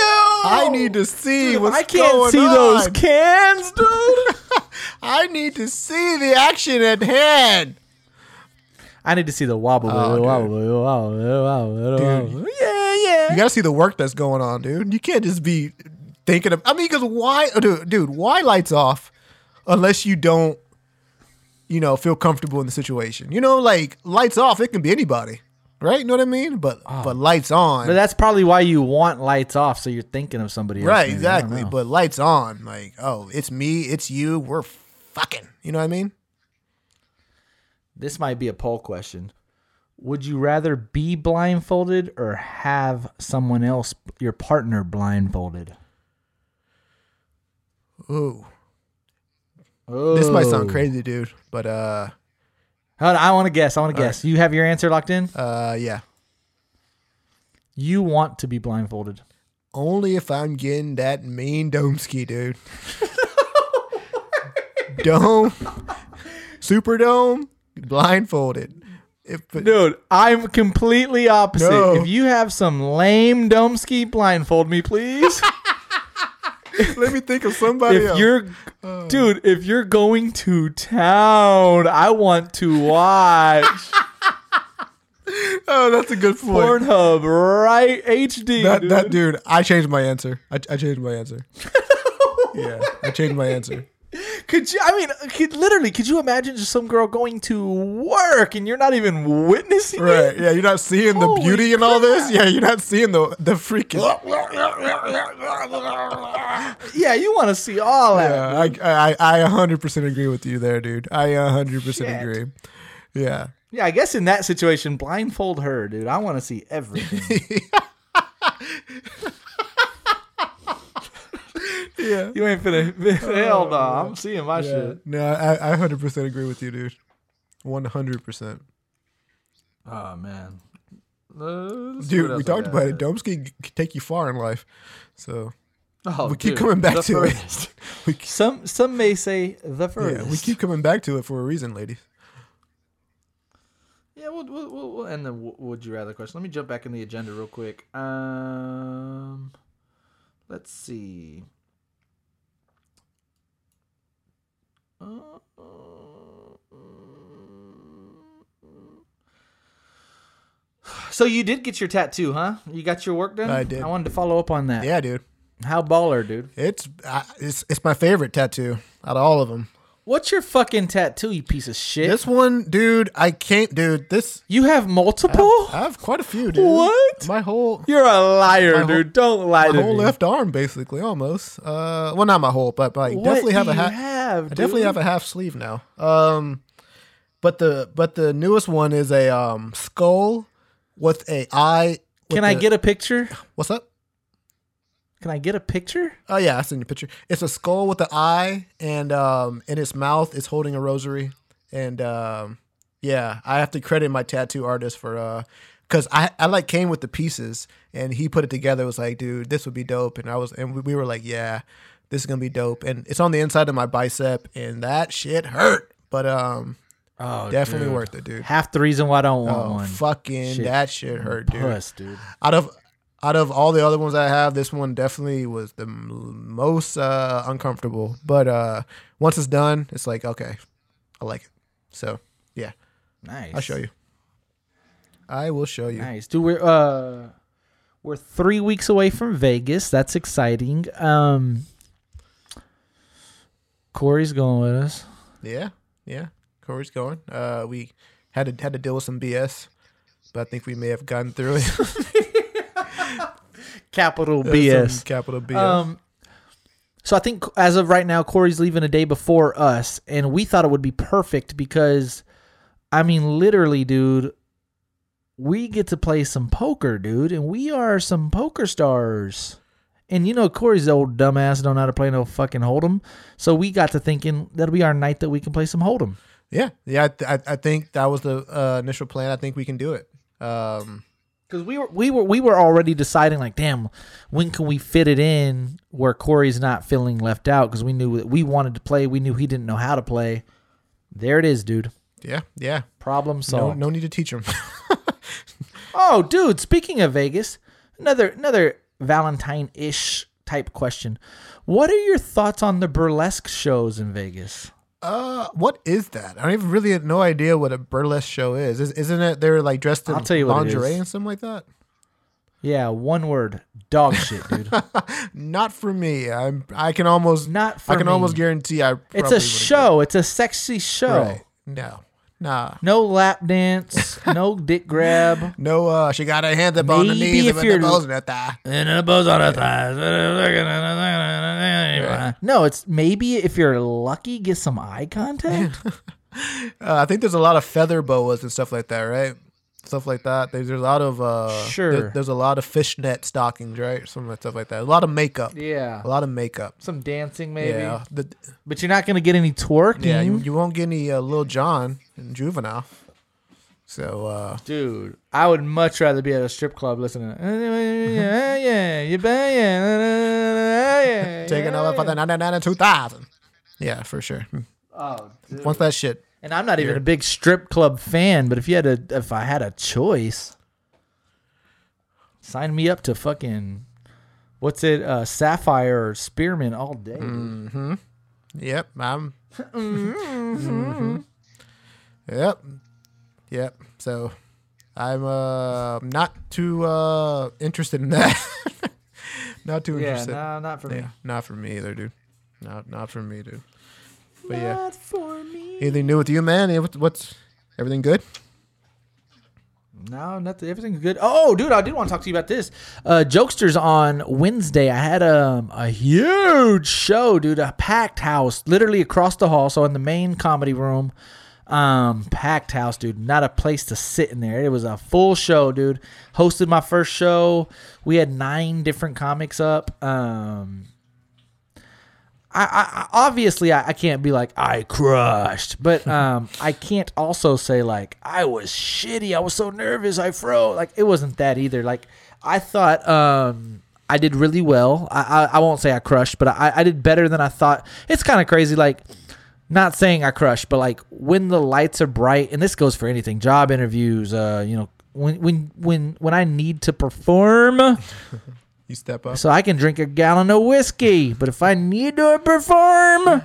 I need to see Dude, what's I can't see those cans, dude. I need to see the action at hand. I need to see the wobble, Oh, dude. wobble, wobble, wobble, wobble. Yeah, yeah. You gotta see the work that's going on, dude. You can't just be thinking of. I mean, because why, oh, dude, dude? Why lights off unless you don't, you know, feel comfortable in the situation? You know, like lights off, it can be anybody, right? You know what I mean? But but lights on, Oh. But that's probably why you want lights off, so you're thinking of somebody else. right? maybe. Exactly. But lights on, like, oh, it's me, it's you, we're fucking. You know what I mean? this might be a poll question. Would you rather be blindfolded or have someone else, your partner, blindfolded? Ooh, Oh. this might sound crazy, dude, but uh, Hold on, I want to guess. I want to guess. You have your answer locked in. uh, yeah. You want to be blindfolded. Only if I'm getting that mean dome ski, dude. dome, super dome, blindfolded. If but, Dude, I'm completely opposite. No. If you have some lame dome ski, blindfold me, please. let me think of somebody if else. you're, oh. dude, if you're going to town, I want to watch oh, that's a good point. Pornhub right HD. That dude. that dude, I changed my answer. I, I changed my answer. yeah, I changed my answer. Could you? I mean, could, literally, could you imagine just some girl going to work and you're not even witnessing Right? it? Yeah, you're not seeing the Holy beauty and all this. Yeah, you're not seeing the the freaking. Yeah, you want to see all that. Yeah, I I I 100% agree with you there, dude. I 100% Shit. agree. Yeah. Yeah, I guess in that situation, blindfold her, dude. I want to see everything. Yeah. you ain't finna. Hell no, I'm seeing my Yeah. shit. No, I, I 100% agree with you, dude. 100%. Oh man, Uh, Dude, we talked about it. Dome ski can take you far in life. So Oh, we keep coming back the to it. furthest. We, Some some may say the furthest. yeah, we keep coming back to it for a reason, ladies. Yeah, we'll, we'll, we'll, we'll end the would you rather question. Let me jump back in the agenda real quick. Um, let's see. So you did get your tattoo, huh? You got your work done. I did. I wanted to follow up on that. Yeah, dude. How baller, dude. It's it's it's my favorite tattoo out of all of them. What's your fucking tattoo, you piece of shit? This one, dude, I can't, dude. This you have multiple? I have quite a few, dude. What? My whole You're a liar, whole- dude. Don't lie to me. my to whole me. left arm, basically, almost. Uh, well, not my whole, but, I What definitely have a half. have, I definitely have a half sleeve now. Um, but the but the newest one is a um skull with a eye. with Can I get a picture? what's up? Can I get a picture? Oh yeah, I seen a picture. It's a skull with an eye, and um, in its mouth is holding a rosary. And um, yeah, I have to credit my tattoo artist for uh, cause I I like came with the pieces, and he put it together. It was like, dude, this would be dope. And I was, and we- we were like, yeah, this is gonna be dope. And it's on the inside of my bicep, and that shit hurt, but um, Oh, definitely dude. worth it, dude. Half the reason why I don't want Oh, one. fucking Shit. that shit hurt, dude. Puss, dude. Out of out of all the other ones I have, this one definitely was the m- most uh, uncomfortable. But uh, once it's done, it's like okay, I like it. So yeah, Nice. I'll show you. I will show you. Nice, dude. We're uh, we're three weeks away from Vegas. That's exciting. Um, Corey's going with us. Yeah, yeah. Corey's going. Uh, we had to had to deal with some BS, but I think we may have gotten through it. Capital Some BS. capital BS. Um, so I think as of right now, Corey's leaving a day before us, and we thought it would be perfect because, I mean, literally, dude, we get to play some poker, dude, and we are some poker stars. And you know, Corey's old dumbass don't know how to play no fucking hold'em. So we got to thinking that'll be our night that we can play some hold'em. yeah, yeah. I, th- I I think that was the uh, initial plan. I think we can do it. Um, Because we were we were we were already deciding like, damn, when can we fit it in where Corey's not feeling left out? Because we knew that we wanted to play, we knew he didn't know how to play. There it is, dude. yeah, yeah. Problem No, solved. no need to teach him. Oh, dude. Speaking of Vegas, another another Valentine ish type question. What are your thoughts on the burlesque shows in Vegas? Uh, what is that? I don't even really have no idea what a burlesque show is. is isn't it they're like dressed in I'll tell you lingerie and something like that? Yeah, one word, dog shit, dude. Not for me. I'm. I can almost. Not for I can me. almost guarantee. I. It's a show. It's a sexy show. Right. No. Nah. No lap dance. no dick grab. No. Uh. She got her hands up on the knees if and the in her thigh. And buzz on her thighs. No, it's maybe if you're lucky, get some eye contact. Uh, I think there's a lot of feather boas and stuff like that, right? Stuff like that. There's, there's a lot of. uh Sure. there- there's a lot of fishnet stockings, right? Some of that stuff like that. A lot of makeup. yeah. A lot of makeup. Some dancing, maybe. Yeah. The, But you're not going to get any twerking. Yeah, you, you won't get any uh, Lil Jon and Juvenile. So, uh, Dude, I would much rather be at a strip club listening. to, Yeah, yeah, you bet, yeah, yeah, taking over for the 99 and 2000. Yeah, for sure. Oh, dude. Once that shit. And I'm not even a big strip club fan, but if you had a, if I had a choice, sign me up to fucking, what's it, uh, Sapphire or Spearmint all day. dude. Yep, I'm. Mhm. Yep, yep. So, I'm uh not too uh interested in that. not too Yeah, interested. no, not for me. Yeah, not for me either, dude. Not not for me, dude. But yeah, for me. anything new with you, man? What's, what's everything good? No, nothing. Everything's good. Oh, dude, I did want to talk to you about this. Uh, Jokesters on Wednesday. I had um, a huge show, dude. A packed house, literally across the hall. So in the main comedy room, um, packed house, dude. Not a place to sit in there. It was a full show, dude. Hosted my first show. We had nine different comics up. Um, I, I obviously I, I can't be like I crushed, but um I can't also say like I was shitty. I was so nervous. I froze. Like it wasn't that either. Like I thought um I did really well. I I, I won't say I crushed, but I, I did better than I thought. It's kind of crazy. Like not saying I crushed, but like when the lights are bright, and this goes for anything, job interviews, uh, you know, when when when when I need to perform, You step up. so I can drink a gallon of whiskey. But if I need to perform,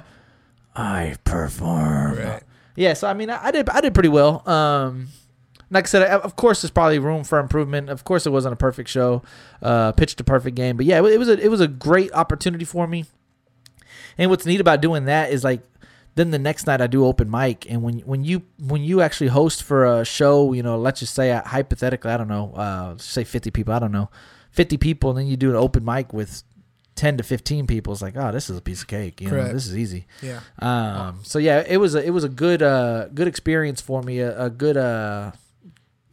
I perform. Right. Yeah, so I mean, I, I did I did pretty well. Um, like I said, I- of course, there's probably room for improvement. Of course, it wasn't a perfect show, uh, pitched a perfect game, but yeah, it, it was a it was a great opportunity for me. And what's neat about doing that is like, then the next night I do open mic, and when when you when you actually host for a show, you know, let's just say uh, hypothetically, I don't know, uh, say 50 people, I don't know, 50 people, and then you do an open mic with 10 to 15 people. It's like, oh, this is a piece of cake. You know, this is easy. Yeah. Um, so yeah, it was a it was a good uh good experience for me. A, a good uh,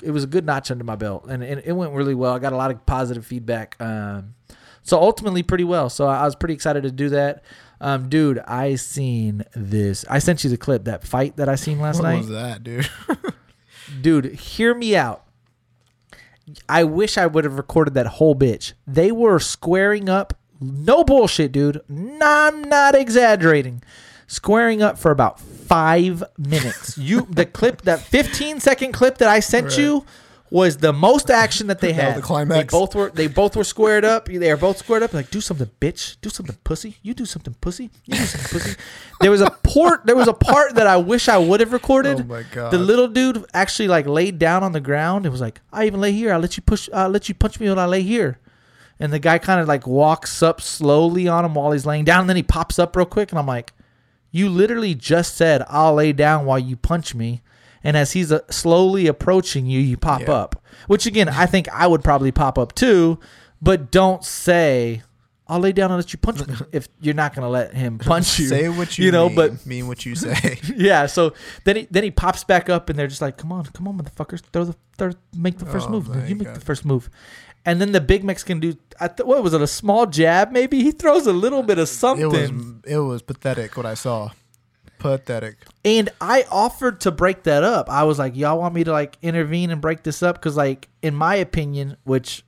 it was a good notch under my belt, and, and it went really well. I got a lot of positive feedback. Um, so ultimately pretty well. So I was pretty excited to do that. Um, dude, I seen this. I sent you the clip that fight that I seen last night. What night. was that, dude? Dude, hear me out. I wish I would have recorded that whole bitch. They were squaring up. No bullshit, dude. Nah, I'm not exaggerating. Squaring up for about five minutes. You the clip that 15 second clip that I sent you was the most action that they had. the climax. They both were they both were squared up. They are both squared up. Like, do something, bitch. Do something, pussy. You do something, pussy. You do something, pussy. There was a port. There was a part that I wish I would have recorded. Oh my God. The little dude actually like laid down on the ground. It was like, I even lay here. I'll let you push. I'll let you punch me when I lay here. And the guy kind of like walks up slowly on him while he's laying down. And then he pops up real quick. And I'm like, you literally just said, I'll lay down while you punch me. And as he's uh, slowly approaching you, you pop Yeah. up. Which again, I think I would probably pop up too. But don't say, I'll lay down and let you punch me if you're not going to let him punch you. Say what you, know, mean, but mean what you say. yeah, so then he then he pops back up and they're just like, "Come on, come on, motherfuckers, throw the throw, make the first Oh move. You make God. the first move." And then the big Mexican dude, I th- what was it? A small jab, maybe? He throws a little bit of something. it was it was pathetic what I saw. Pathetic. And I offered to break that up. I was like, y'all want me to like intervene and break this up? Because, like, in my opinion, which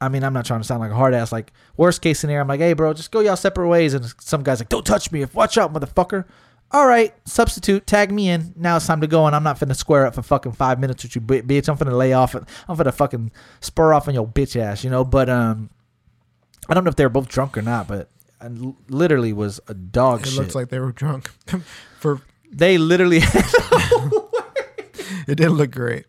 I mean, I'm not trying to sound like a hard ass. Like, worst case scenario, I'm like, hey, bro, just go y'all separate ways. And some guy's like, don't touch me. Watch out, motherfucker. All right, substitute, tag me in. Now it's time to go, and I'm not finna square up for fucking five minutes with you, bitch. I'm finna lay off. I'm finna fucking spur off on your bitch ass, you know. But um, I don't know if they were both drunk or not, but L- literally was a dog It shit. looks like they were drunk. For they literally it didn't look great.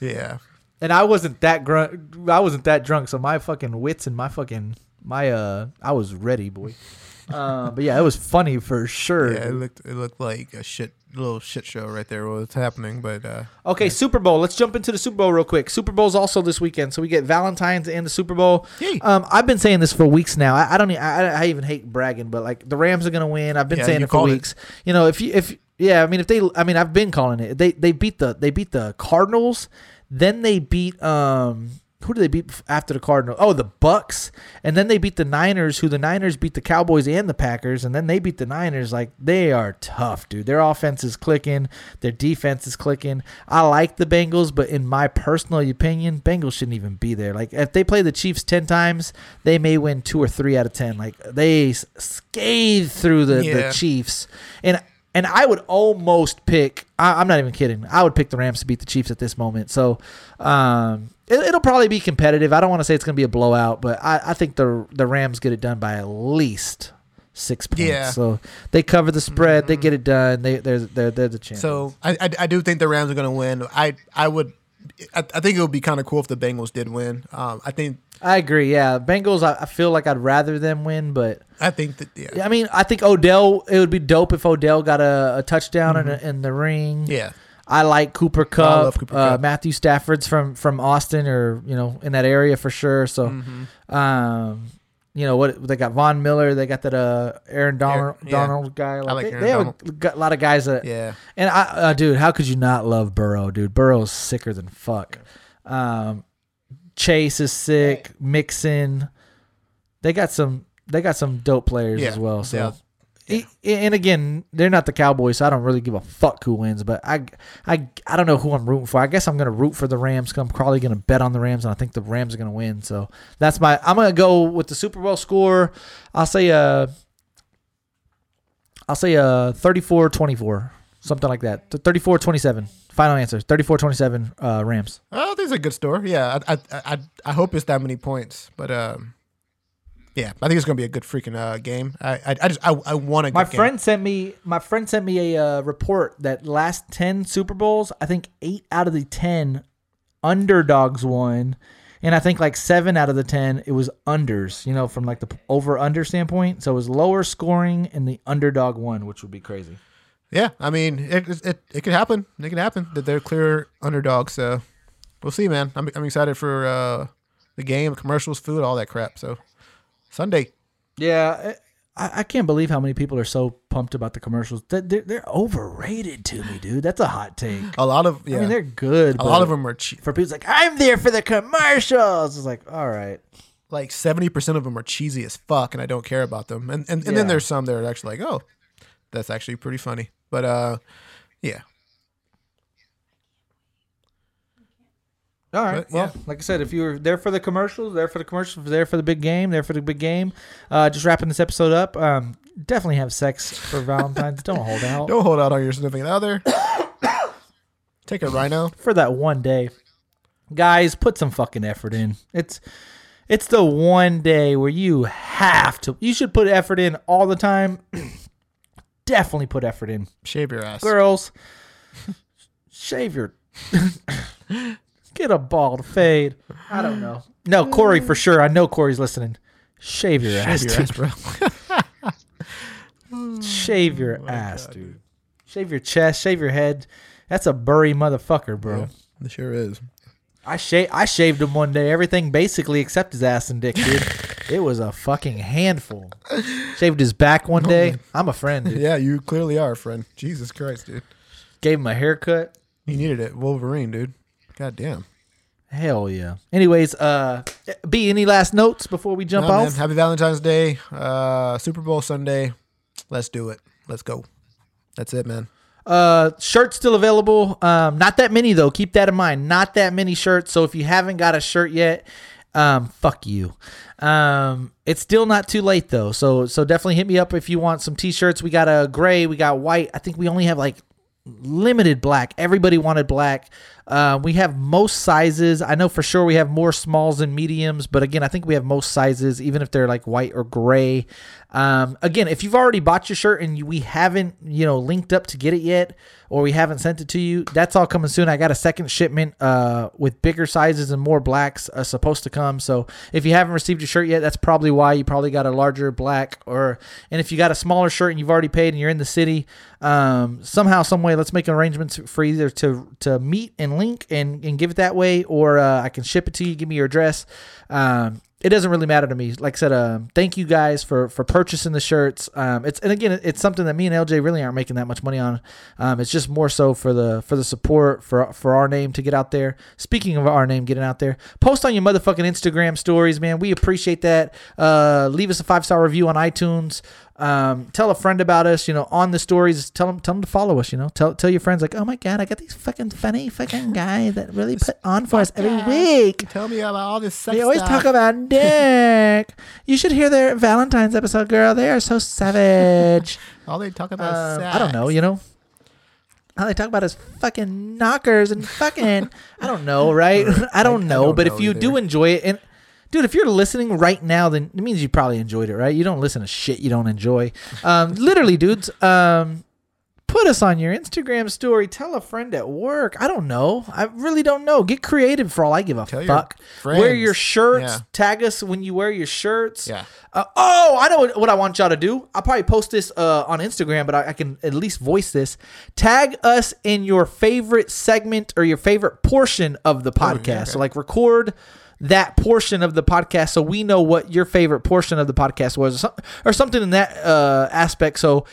Yeah. and I wasn't that grunk. I wasn't that drunk, so my fucking wits and my fucking my uh, I was ready, boy. Uh, but yeah, it was funny for sure. Yeah, it looked it looked like a shit little shit show right there. What's happening? But uh, Okay, Super Bowl. Let's jump into the Super Bowl real quick. Super Bowl's also this weekend, so we get Valentine's and the Super Bowl. Um, I've been saying this for weeks now. I, I don't. I, I even hate bragging, but like the Rams are gonna win. I've been Yeah, saying it for called it. weeks. You know, if you if yeah, I mean if they, I mean I've been calling it. They they beat the they beat the Cardinals, then they beat um. Who do they beat after the Cardinals? Oh, the Bucks, and then they beat the Niners. Who the Niners beat the Cowboys and the Packers, and then they beat the Niners. Like they are tough, dude. Their offense is clicking, their defense is clicking. I like the Bengals, but in my personal opinion, Bengals shouldn't even be there. Like if they play the Chiefs ten times, they may win two or three out of ten. Like they scathe through the, the Chiefs, and and I would almost pick. I, I'm not even kidding. I would pick the Rams to beat the Chiefs at this moment. So, um, it, it'll probably be competitive. I don't want to say it's going to be a blowout, but I, I think the the Rams get it done by at least six points. Yeah. Mm-hmm. So they cover the spread. They get it done. They they're they're, they're the champions. so I, I I do think the Rams are going to win. I I would. I, I think it would be kind of cool if the Bengals did win. Um, I think I agree. Yeah, Bengals. I, I feel like I'd rather them win, but I think that yeah I mean, I think Odell. It would be dope if Odell got a, a touchdown in, in the ring. Mm-hmm. yeah I like Cooper Kupp. love Cooper uh, Kupp. Matthew Stafford's from from Austin or you know in that area for sure. So, Mm-hmm. um, you know what they got Von Miller. They got that uh Aaron Donald, yeah. Donald guy. Like, like they, they have a, got a lot of guys that. yeah. And I, uh, dude, how could you not love Burrow, dude? Burrow's sicker than fuck. Um, Chase is sick. Mixon, they got some. They got some dope players Yeah. as well. So. Yeah. And again, they're not the Cowboys, so I don't really give a fuck who wins. But I, I, I don't know who I'm rooting for. I guess I'm gonna root for the Rams. 'cause I'm probably gonna bet on the Rams, and I think the Rams are gonna win. So that's my. I'm gonna go with the Super Bowl score. I'll say uh I'll say uh 34-24, something like that. 34-27. Final answer. 34-27 uh Rams. Oh, this is a good store. Yeah, I I I, I hope it's that many points, but um, yeah, I think it's gonna be a good freaking uh, game. I I, I just I, I want to. My friend sent me my friend sent me a uh, report that last ten Super Bowls, I think eight out of the ten underdogs won, and I think like seven out of the ten it was unders. You know, from like the over under standpoint, so it was lower scoring and the underdog won, which would be crazy. Yeah, I mean, it it, it could happen. It could happen that they're clear underdogs. So we'll see, man. I'm I'm excited for uh, the game, commercials, food, all that crap. So Sunday. Yeah, I, I can't believe how many people are so pumped about the commercials. They're, they're, they're overrated to me, dude. That's a hot take. A lot of yeah, I mean, they're good. a lot of them are cheap. for people. Like I'm there for the commercials. It's like all right. Like seventy percent of them are cheesy as fuck, and I don't care about them. And and, and Yeah. then there's some that are actually like, oh, that's actually pretty funny. But uh, yeah, All right. But, well, yeah. like I said, if you were there for the commercials, there for the commercials, there for the big game, there for the big game, uh, just wrapping this episode up. Um, definitely have sex for Valentine's. Don't hold out don't hold out on your significant other. Take a rhino. for that one day, guys. Put some fucking effort in. It's it's the one day where you have to. You should put effort in all the time. definitely put effort in, Shave your ass. girls. shave your. Get a bald fade. I don't know. No, Corey for sure. I know Corey's listening. Shave your ass, your dude. ass, bro. Shave your oh ass, dude. Shave your chest. Shave your head. That's a burry motherfucker, bro. It sure is. I sha- I shaved him one day. Everything basically except his ass and dick, dude. it was a fucking handful. Shaved his back one day. I'm a friend, dude. Yeah, you clearly are, a friend. Jesus Christ, dude. Gave him a haircut. He needed it. Wolverine, dude. God damn. Hell yeah. Anyways, uh, B, any last notes before we jump man. off? Happy Valentine's Day. Uh, Super Bowl Sunday. Let's do it. Let's go. That's it, man. Uh, shirts still available. Um, not that many though. Keep that in mind. Not that many shirts. So if you haven't got a shirt yet, um, fuck you. Um, it's still not too late though. So so definitely hit me up if you want some t-shirts. We got a gray. We got white. I think we only have like limited black. Everybody wanted black. Uh, we have most sizes. I know for sure we have more smalls and mediums, but again, I think we have most sizes, even if they're like white or gray. Um, again, if you've already bought your shirt and we haven't, you know, linked up to get it yet, or we haven't sent it to you, that's all coming soon. I got a second shipment uh, with bigger sizes and more blacks uh, supposed to come. So if you haven't received your shirt yet, that's probably why you probably got a larger black. Or and if you got a smaller shirt and you've already paid and you're in the city, um, somehow, some way, let's make arrangements for either to to meet and link and, and give it that way, or uh, I can ship it to you. Give me your address. Um, it doesn't really matter to me. Like I said, um, thank you guys for for purchasing the shirts. Um, it's and again, it's something that me and LJ really aren't making that much money on. Um, it's just more so for the for the support for for our name to get out there. Speaking of our name getting out there, post on your motherfucking Instagram stories, man. We appreciate that. Uh, leave us a five star review on iTunes. Um, tell a friend about us, you know, on the stories. Tell them, tell them to follow us. You know, tell tell your friends like, oh my god, I got these fucking funny fucking guys that really put on for us every week. Tell me about all this sex They always stuff. talk about dick. you should hear their Valentine's episode, girl. They are so savage. all they talk about is Um, sex. I don't know, you know. All they talk about is fucking knockers and fucking. I don't know, right? I don't I know, don't but know if you either. do enjoy it, and dude, if you're listening right now, then it means you probably enjoyed it, right? You don't listen to shit you don't enjoy. Um, literally, dudes. Um, put us on your Instagram story. Tell a friend at work. I don't know. I really don't know. Get creative for all I give a Tell your fuck. Wear your shirts. Yeah. Tag us when you wear your shirts. Yeah. Uh, oh, I know what, what I want y'all to do. I'll probably post this uh, on Instagram, but I, I can at least voice this. Tag us in your favorite segment or your favorite portion of the podcast. So, like, record that portion of the podcast so we know what your favorite portion of the podcast was or, something in that uh, aspect. So,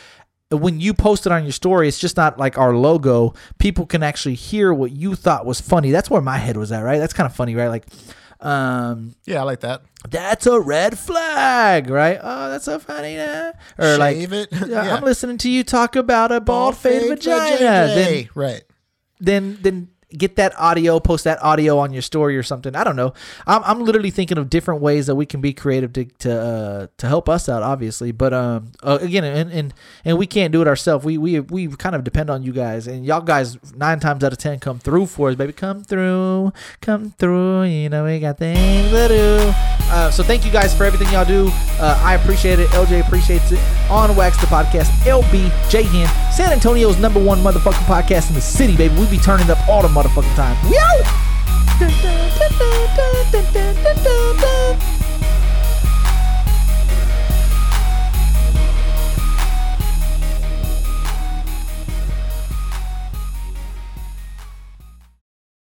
when you post it on your story, it's just not like our logo. People can actually hear what you thought was funny. That's where my head was at, right? That's kind of funny, right? Like, um, Yeah, I like that. that's a red flag, right? Oh, that's so funny. uh, Or like, Shave it. yeah, Yeah. I'm listening to you talk about a bald fade fade vagina. vagina. Then, right. then, then get that audio, post that audio on your story or something. I don't know. I'm, I'm literally thinking of different ways that we can be creative to to uh, to help us out, obviously. But um, uh, again, and, and and we can't do it ourselves. We we we kind of depend on you guys, and y'all guys nine times out of ten come through for us, baby. Come through, come through. You know we got things to do. Uh, so thank you guys for everything y'all do. Uh, I appreciate it. LJ appreciates it. On Wax the podcast, LB J Hen, San Antonio's number one motherfucking podcast in the city, baby. We be turning up all the motherfucking time. Out.